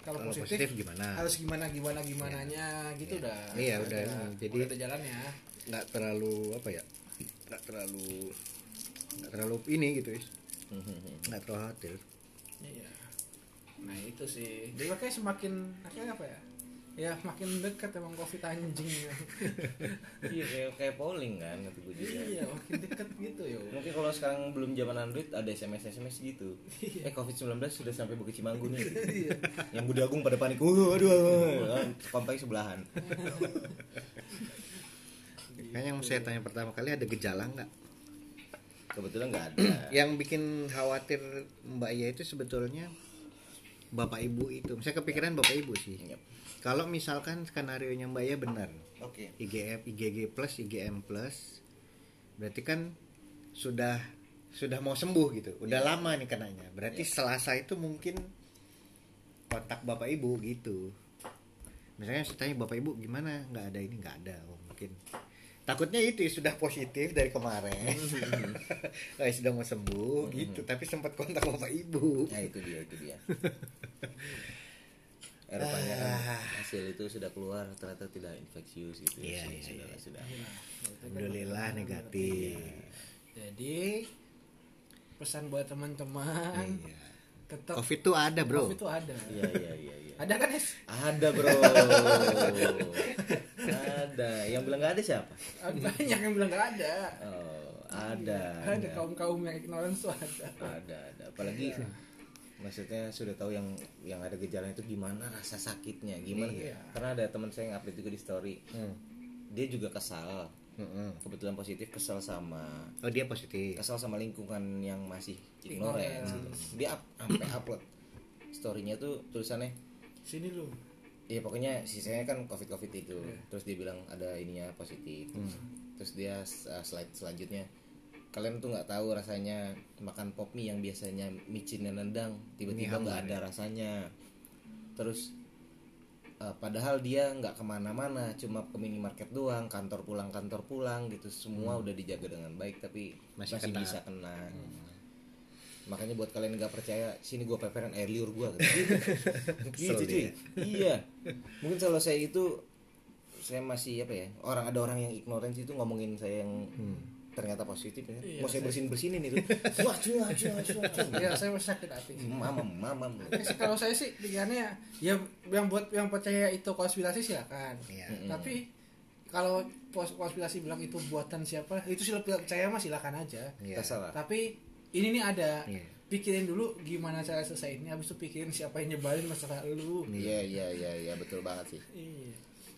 kalau Kalau positif, positif gimana? harus gimana gimana gimananya gitu udah Iya, udah. Jadi- udah ada jalannya nggak terlalu apa ya nggak terlalu nggak terlalu ini gitu is nggak terlalu khawatir iya. Nah itu sih. Jadi makanya semakin akhirnya apa ya? Ya makin dekat emang covid anjing. Iya kayak kayak polling kan kata gue juga. Iya makin dekat gitu ya mungkin kalau sekarang belum zaman android ada sms sms gitu. Eh covid 19 sudah sampai bukit cimanggu nih. Yang Budi Agung pada panik uh, aduh aduh kompleks sebelahan. Kan yang saya tanya pertama kali ada gejala nggak kebetulan nggak ada. Yang bikin khawatir mbak Iya itu sebetulnya bapak ibu itu. Saya kepikiran bapak ibu sih. Yep. kalau misalkan skenario nya mbak Iya benar. Oke. IGF IgG plus IgM plus berarti kan sudah sudah mau sembuh gitu. Udah lama nih kenanya. Berarti Selasa itu mungkin kontak bapak ibu gitu. Misalnya saya tanya bapak ibu gimana? Nggak ada ini nggak ada. Oh, mungkin takutnya itu sudah positif dari kemarin. Kayak sudah mau sembuh gitu. Tapi sempat kontak bapak ibu. Nah itu dia itu dia. Rupanya kan hasil itu sudah keluar ternyata tidak infeksius gitu. Iya, sudah, iya, sudah, iya. sudah. alhamdulillah negatif. Jadi pesan buat teman-teman. Iya. Tetap covid tuh ada bro. Covid itu ada. Iya iya iya iya. Ada kan es ada bro. Ada. Yang bilang nggak ada siapa? Banyak yang bilang nggak ada. Oh ada. Ada kaum kaum yang ignorance tuh ada. Ada ada. Apalagi maksudnya sudah tahu yang yang ada gejala itu gimana rasa sakitnya gimana. Iya. karena ada teman saya yang update juga di story. Hmm. dia juga kesal Mm-mm. kebetulan positif kesal sama oh dia positif? kesal sama lingkungan yang masih Ignorance. ignorance dia up, sampai upload storynya tuh tulisannya sini lu. ya pokoknya sisanya kan covid covid itu terus dia bilang ada ininya positif. Terus dia uh, slide selanjutnya kalian tuh nggak tahu rasanya makan pop mie yang biasanya micin dan nendang tiba-tiba nggak ada rasanya. Terus uh, padahal dia nggak ke mana-mana cuma ke minimarket doang kantor pulang kantor pulang gitu. Semua udah dijaga dengan baik tapi Masih masih, kena. bisa kena. Makanya buat kalian nggak percaya sini gue peperan air liur gue gitu. Kesel cuy. iya. Mungkin kalau saya itu saya masih apa ya orang ada orang yang ignorance itu ngomongin saya yang ternyata positif ya. Iya, mau saya bersihin bersinin itu wah cuy wah cuy wah cuy, wah, cuy. ya saya masih sakit hati. Mamam mamam. Ya sih, kalau saya sih pikirannya ya yang buat yang percaya itu konspirasi silakan Iya. tapi kalau konspirasi bilang itu buatan siapa itu sih lebih percaya mah silakan aja. Iya. terserah. Tapi ini nih ada Iya. pikirin dulu gimana cara selesai ini habis itu pikirin siapa yang nyebarin masalah lu. Iya iya iya iya betul banget sih. Iya.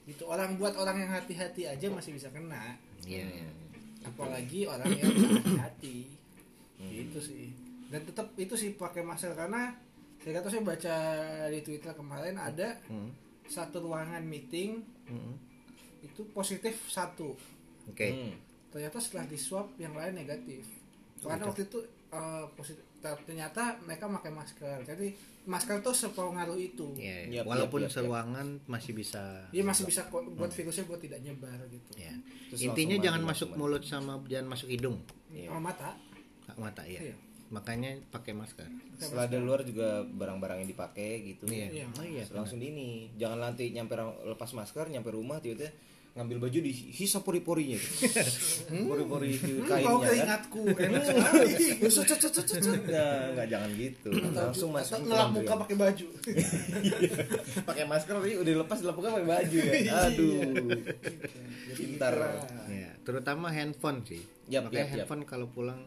Itu orang buat orang yang hati-hati aja masih bisa kena. Iya. Apalagi orang yang hati itu sih dan tetap itu sih pakai masker karena saya kata saya baca di twitter kemarin ada Hmm. satu ruangan meeting Mm-mm. itu positif satu Oke. Hmm. ternyata setelah di swab yang lain negatif karena waktu itu eh, positif ternyata mereka pakai masker jadi masker tuh sepengaruh itu Iya. Yap, Walaupun yap, yap. seruangan masih bisa. dia masih bisa kok buat virusnya buat tidak nyebar gitu Ya. Terus Intinya jangan masuk langsung mulut sama jangan masuk hidung, Iya. sama mata mata ya. Iya. Makanya pakai masker. setelah dari luar juga barang-barang yang dipakai gitu Iya. Iya. Oh iya. langsung di ini jangan nanti nyampe lepas masker nyampe rumah tiba-tiba ngambil baju dihisap pori-porinya. Pori-pori itu Hmm, kainnya kau kan? keringatku enak cet. Nah, nggak jangan gitu. Langsung masuk ngelap muka pakai baju. Pakai masker tapi udah lepas lap muka pakai baju ya? Iya. aduh. Pintar. Ya, terutama handphone sih. Yap, Makanya yap, yap. handphone kalau pulang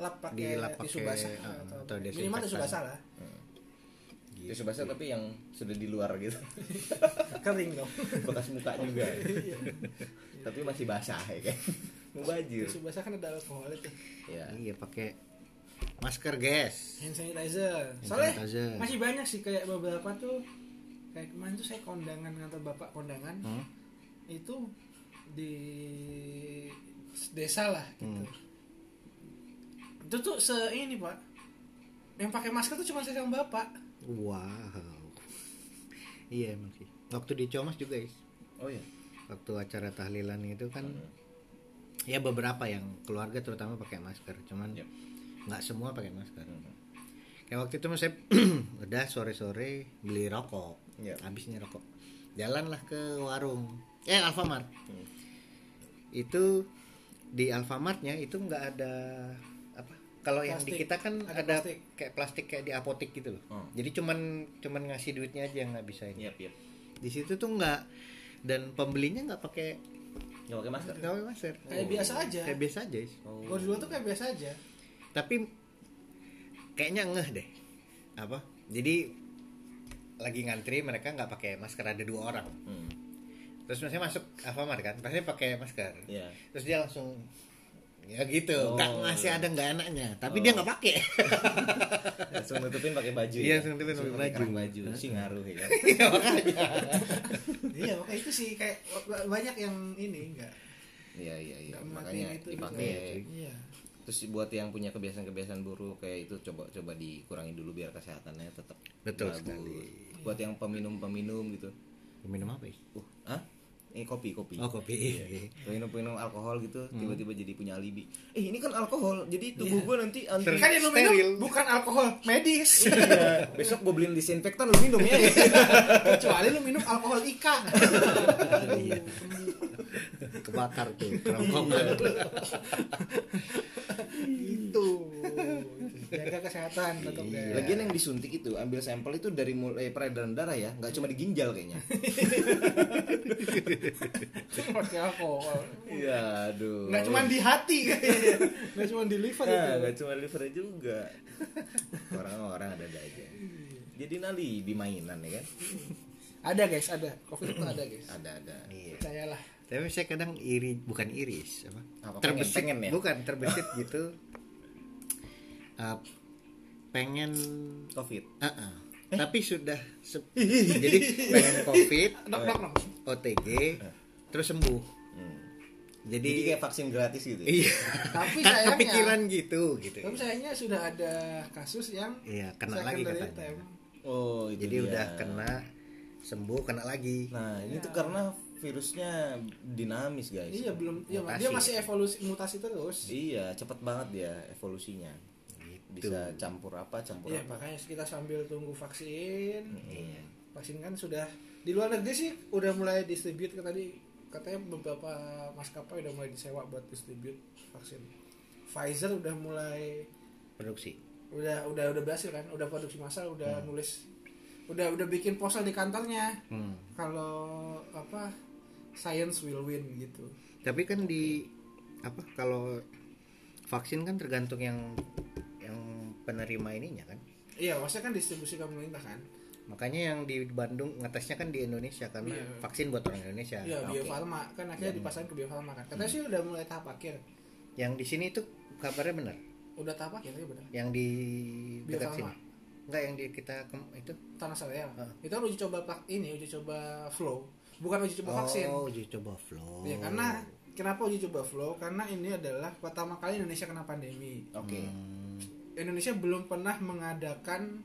lap pakai Dilap tisu pakai, basah uh, atau, atau minimal tisu basah lah tisu basah tapi yang sudah di luar gitu. Kering dong. Bekas muka juga. Tapi masih basah ya kan? Mau baju. Tisu basah kan ada alkohol itu ya. Iya. Pakai masker, guys. hand sanitizer. Hand soalnya sanitizer. masih banyak sih kayak beberapa tuh. Kayak kemarin tuh saya kondangan ngantar bapak kondangan. Hmm? itu di desa lah gitu. Itu tuh se ini pak. Yang pakai masker tuh cuma saya sama bapak Wow. Iya emang sih. Waktu di Comas juga, guys. oh ya Waktu acara tahlilan itu kan ya beberapa yang keluarga terutama pakai masker, cuman Yap. nggak semua pakai masker. ya waktu itu saya udah sore-sore beli rokok Iya. habis nih rokok jalanlah ke warung eh Alfamart Hmm. itu di Alfamartnya itu nggak ada kalau yang di kita kan Ada ada, plastik. kayak plastik kayak di apotik gitu loh Oh. jadi cuman cuman ngasih duitnya aja nggak bisa ini Yap, yap. di situ tuh nggak dan pembelinya nggak pakai Nggak pakai masker. nggak pakai masker Kayak biasa aja. kayak biasa aja. Oh. Kalau di luar tuh kayak biasa aja. tapi kayaknya ngeh deh apa jadi lagi ngantri mereka nggak pakai masker ada dua orang Hmm. terus saya masuk Alfamart kan pasti pakai masker Iya. terus dia langsung ya gitu Oh, nggak ngasih iya. ada nggak enaknya tapi Oh. dia nggak pakai Langsung nutupin pakai baju. Iya, ya? langsung nutupin pakai baju. baju. Sih ngaruh ya kan. iya, makanya itu sih kayak ba- banyak yang ini enggak. Iya, iya, iya. Makanya dipakai. Iya. Terus buat yang punya kebiasaan-kebiasaan buruk kayak itu coba coba dikurangi dulu biar kesehatannya tetap Betul bagus. sekali. Buat yang peminum-peminum gitu. minum apa ya Uh, ah? Ini kopi, kopi. oh kopi Peminum-peminum alkohol gitu tiba-tiba jadi punya alibi. Eh, ini kan alkohol. Jadi tubuh gua nanti anti Kan yang lu Steril. minum bukan alkohol medis. Iya. Besok gue beliin disinfektan lu minum ya. Kecuali lu minum alkohol Ika. Iya. kebakar tuh kerongkongan Itu. Jaga kesehatan tetap Iya. Lagian yang disuntik itu ambil sampel itu dari mulai peredaran darah ya, nggak cuma di ginjal kayaknya. pakai alkohol. Iya, aduh. Nggak cuma di hati kayaknya. Nggak cuma di liver Nah, itu. nggak cuma liver juga. Orang-orang ada-ada aja. Jadi nali mainan ya kan? Ada guys, ada. Covid itu ada guys. Ada-ada. iya Percayalah. Tapi saya kadang iri bukan iris apa, Apa, terbesit pengen- pengen ya? bukan terbesit gitu Uh, pengen Covid. uh-uh. tapi sudah jadi pengen covid Dok, dok, dok. OTG terus sembuh Hmm. jadi, Jadi kayak vaksin gratis gitu. ya? iya Tapi sayangnya- kepikiran gitu gitu Tapi sayangnya sudah ada kasus yang iya kena lagi katanya. Oh, itu jadi dia. udah kena sembuh kena lagi Nah, ini Ya. tuh karena virusnya dinamis, guys. Iya belum, iya Mutasi. dia masih evolusi mutasi terus. Iya, cepet banget dia evolusinya. Gitu. Bisa campur apa, campur Iya apa. makanya kita sambil tunggu vaksin. Iya. Vaksin kan sudah di luar negeri sih udah mulai distribute ke tadi katanya beberapa maskapai udah mulai disewa buat distribute vaksin. Pfizer udah mulai produksi udah udah udah berhasil kan, udah produksi massal, udah Hmm. nulis udah udah bikin poster di kantornya hmm. kalau apa science will win gitu. tapi kan di apa kalau vaksin kan tergantung yang yang penerima ininya kan Iya, maksudnya kan distribusi ke pemerintah kan. makanya yang di Bandung ngetesnya kan di Indonesia karena Iya. vaksin buat orang Indonesia Iya, Oke. Bio Farma kan akhirnya dipasang ke Bio Farma kan. Katanya sih udah mulai tahap akhir. yang di sini itu kabarnya benar Udah tahap akhir ya benar. yang di Bio dekat Farma. sini enggak yang di kita itu Tanah Sariah. Hah. Itu kan uji coba pak ini uji coba flow, bukan uji coba vaksin. oh uji coba flow Ya karena kenapa uji coba flow? Karena ini adalah pertama kali Indonesia kena pandemi. Oke. Hmm, Indonesia belum pernah mengadakan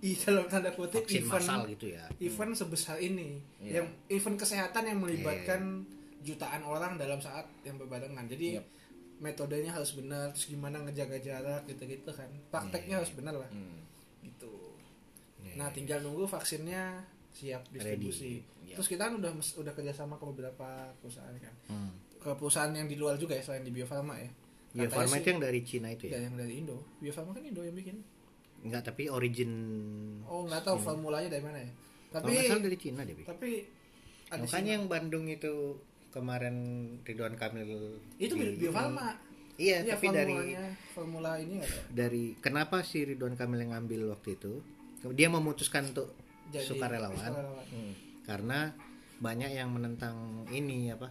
i dalam tanda kutip vaksin event gitu ya event sebesar ini Iya. yang event kesehatan yang melibatkan jutaan orang dalam saat yang berbarengan jadi Yep. metodenya harus benar terus gimana ngejaga jarak gitu-gitu kan prakteknya Iya. harus benar lah Hmm. gitu Iya, nah iya. tinggal nunggu vaksinnya siap distribusi Iya. terus kita kan udah udah kerjasama ke beberapa perusahaan kan. Hmm. ke perusahaan yang di luar juga ya selain di Bio Farma ya. Bio Farma itu yang dari Cina itu ya? Ya yang dari Indo. Bio Farma kan Indo yang bikin. Enggak tapi origin oh nggak tahu formulanya dari mana ya. Tapi salah dari Cina deh tapi ada makanya yang Bandung itu kemarin Ridwan Kamil itu di- Bio Farma iya Iya, tapi dari formulanya formula ini tahu. dari kenapa si Ridwan Kamil yang ngambil waktu itu? Dia memutuskan untuk Jadi sukarelawan. sukarelawan. Hmm. Karena banyak yang menentang ini apa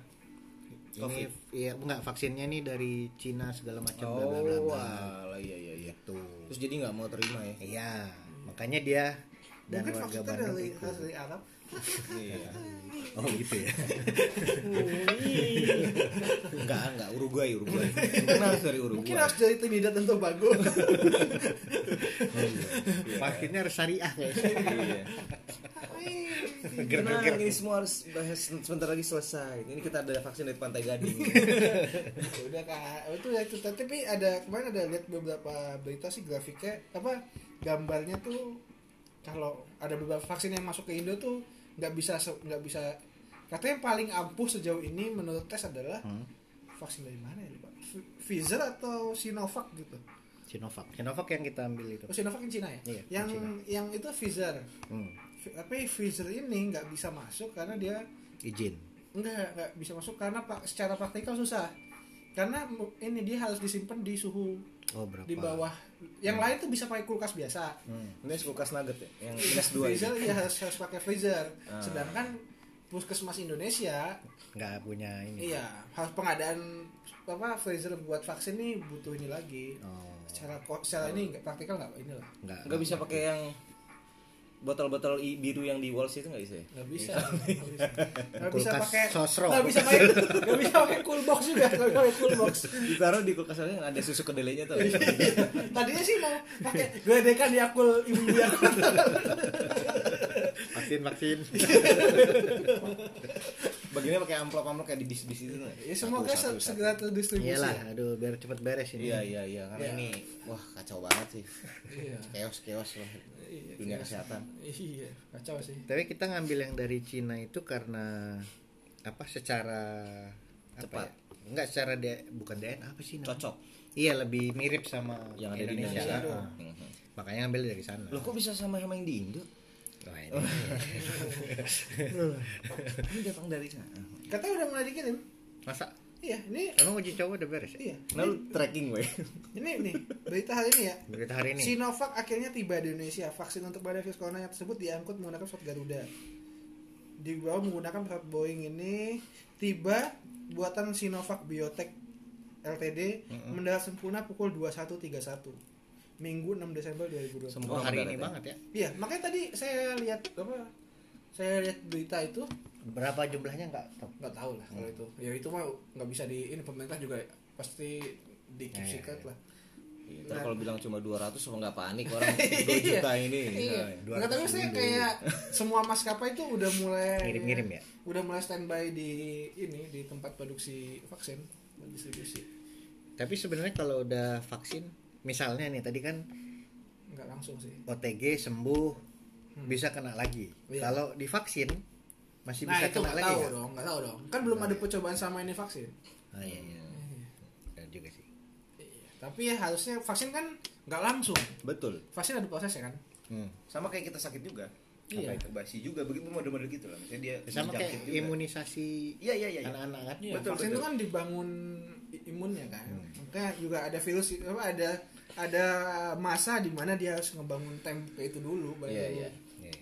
ini ya enggak vaksinnya nih dari Cina segala macam bla bla bla Oh, bla alah, iya iya iya. tuh Terus jadi nggak mau terima ya? iya makanya dia dan Mungkin warga Bandung dari, dari Arab. Iya. oh gitu ya Enggak, enggak Uruguay, Uruguay. Mungkin harus dari Uruguay. Mungkin harus dari Trinidad dan Tobago. vaksinnya harus syariah Iya. Tenang, ini semua harus bahas sebentar lagi selesai. Ini kita ada vaksin dari Pantai Gading. udah kak itu ya itu tapi ada kemarin ada lihat beberapa berita sih grafiknya apa gambarnya tuh kalau ada beberapa vaksin yang masuk ke Indo tuh nggak bisa nggak bisa katanya yang paling ampuh sejauh ini menurut tes adalah Hmm. vaksin dari mana ya Pf- Pfizer atau Sinovac gitu Sinovac Sinovac yang kita ambil itu oh Sinovac yang Cina ya Iya, yang Cina. yang itu Pfizer hmm. Tapi Pfizer ini nggak bisa masuk karena dia izin Enggak, enggak bisa masuk karena pak secara praktikal susah. Karena ini dia harus disimpan di suhu oh berapa di bawah. Yang lain tuh bisa pakai kulkas biasa. Hmm. Ini kulkas nugget ya, yang Iya, minus dua freezer ya harus harus pakai freezer. Ah. Sedangkan puskesmas Indonesia nggak punya ini iya harus pengadaan apa freezer buat vaksin nih butuh ini lagi. oh Secara secara ini enggak praktikal enggak ini lah. nggak Nggak bisa pakai yang botol-botol biru yang di Walls itu nggak bisa ya? Nggak bisa. Nggak bisa. Nggak pakai sosro. Nggak bisa pakai nggak bisa pakai cool box juga. Nggak bisa pakai cool box. Ditaruh di kulkas yang ada susu kedelainya tuh. Tadinya sih mau pakai gedekan Yakul ibu Yakul. vaksin vaksin Bagiannya pakai amplop-amplop kayak di bis-bis itu. tuh. Ya semoga Satu, satu, se- segera terdistribusi. iyalah ya. aduh biar cepet beres ini Iya iya iya karena Iya. ini wah kacau banget sih. Iya. Chaos chaos lah Iya, dunia iya. kesehatan. Iya, kacau sih. tapi kita ngambil yang dari Cina itu karena apa secara Cepat. apa ya? enggak secara D, bukan DNA apa sih namanya? Cocok. iya lebih mirip sama Yang ada di Indonesia, Indonesia. Ah. Makanya ngambil dari sana Loh kok bisa sama sama yang di Indo? Ini. Datang dari sana. Katanya udah mulai dikirim. masa Iya, ini emang uji coba udah beres ya iya. Nah lu tracking weh. Ini nih, berita hari ini ya. berita hari ini Sinovac akhirnya tiba di Indonesia. Vaksin untuk badai virus corona yang tersebut diangkut menggunakan pesawat Garuda. Dibawa menggunakan pesawat Boeing ini tiba buatan Sinovac Biotech Ltd mendarat sempurna pukul 21.31 Minggu 6 Desember 2020. oh Semua hari mendarat ini ya? banget ya Iya, makanya tadi saya lihat apa? Saya lihat berita itu berapa jumlahnya nggak tahu nggak tahu lah kalau itu. Ya itu mah nggak bisa di ini pemerintah juga pasti di keep Ya, ya, ya. lah. Ntar kalau bilang cuma 200 apa nggak panik orang 2 juta ini. Iya. Nah, Nggak tapi saya kayak semua maskapai itu udah mulai Ngirim-ngirim ya? Udah mulai standby di ini di tempat produksi vaksin distribusi. tapi sebenarnya kalau udah vaksin misalnya nih tadi kan Nggak langsung sih. OTG sembuh bisa kena lagi Iya. kalau divaksin masih nah bisa itu kena nggak lagi tahu nggak? dong, nggak tahu dong. Kan belum ada percobaan sama ini vaksin. oh iya iya Benar juga sih Iya. Tapi ya harusnya vaksin kan nggak langsung. Betul. Vaksin ada prosesnya kan. hmm. Sama kayak kita sakit juga. Iya. Apa itu basi juga begitu model-model gitu lah. Misalnya dia sama kayak juga. imunisasi Iya iya iya. iya. anak-anak kan Iya, Betul, vaksin betul. itu kan dibangun imunnya kan. Makanya juga ada virus apa ada ada masa di mana dia harus ngebangun tempe itu dulu baru Iya iya. Iya.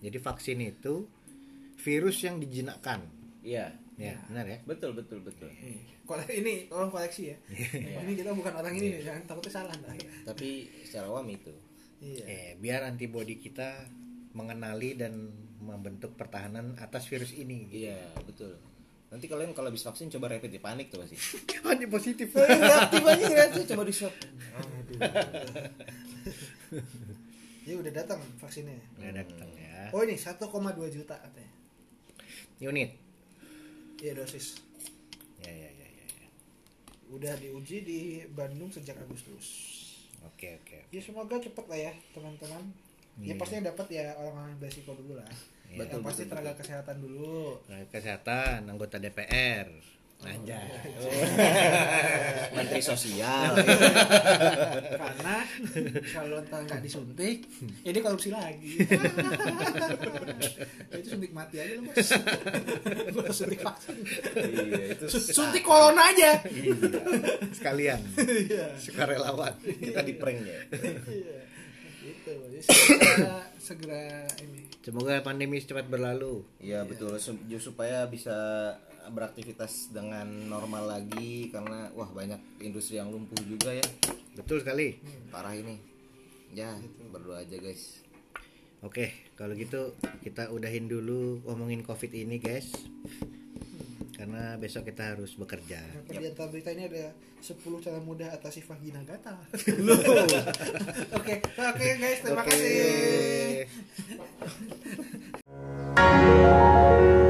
jadi vaksin itu virus yang dijinakkan Iya. ya benar ya Betul betul betul. Kole ini tolong koleksi ya. Iya. Ini kita bukan orang ini nih, jangan takutnya salah ntar. Tapi secara awam itu. Iya. Eh, biar antibodi kita mengenali dan membentuk pertahanan atas virus ini Iya betul. Nanti kalian kalau habis vaksin coba rapid ya panik tuh pasti. hanya positif Reaktif aja reaktif coba di swab. Ya udah datang vaksinnya. Udah datang ya Oh ini 1,2 juta katanya. unit Iya dosis. ya ya ya ya, ya. Udah diuji di Bandung sejak Agustus. oke oke Ya semoga cepet lah ya teman-teman. Ya Iya. pastinya dapat ya orang-orang yang beresiko dulu lah. Iya. Yang Betul, pasti betul, tenaga betul. kesehatan dulu. Tenaga kesehatan anggota DPR Anjay. Menteri sosial. Karena kalau nggak disuntik, ini korupsi lagi. itu suntik mati aja lu bos. Gua suntik vaksin. iya itu. Suntik corona aja. sekalian Iya. sukarelawan Kita di prank ya. Iya. Gitu. Jadi segera, segera ini. Semoga pandemi cepat berlalu. Iya betul. Su- supaya bisa beraktivitas dengan normal lagi karena wah banyak industri yang lumpuh juga ya. Betul sekali. Parah ini. Ya berdoa aja guys. Oke, kalau gitu kita udahin dulu ngomongin COVID ini, guys karena besok kita harus bekerja. Maka yep. di berita ini ada 10 cara mudah atasi vagina gatal. Oke, oke okay. okay, guys, terima okay. kasih.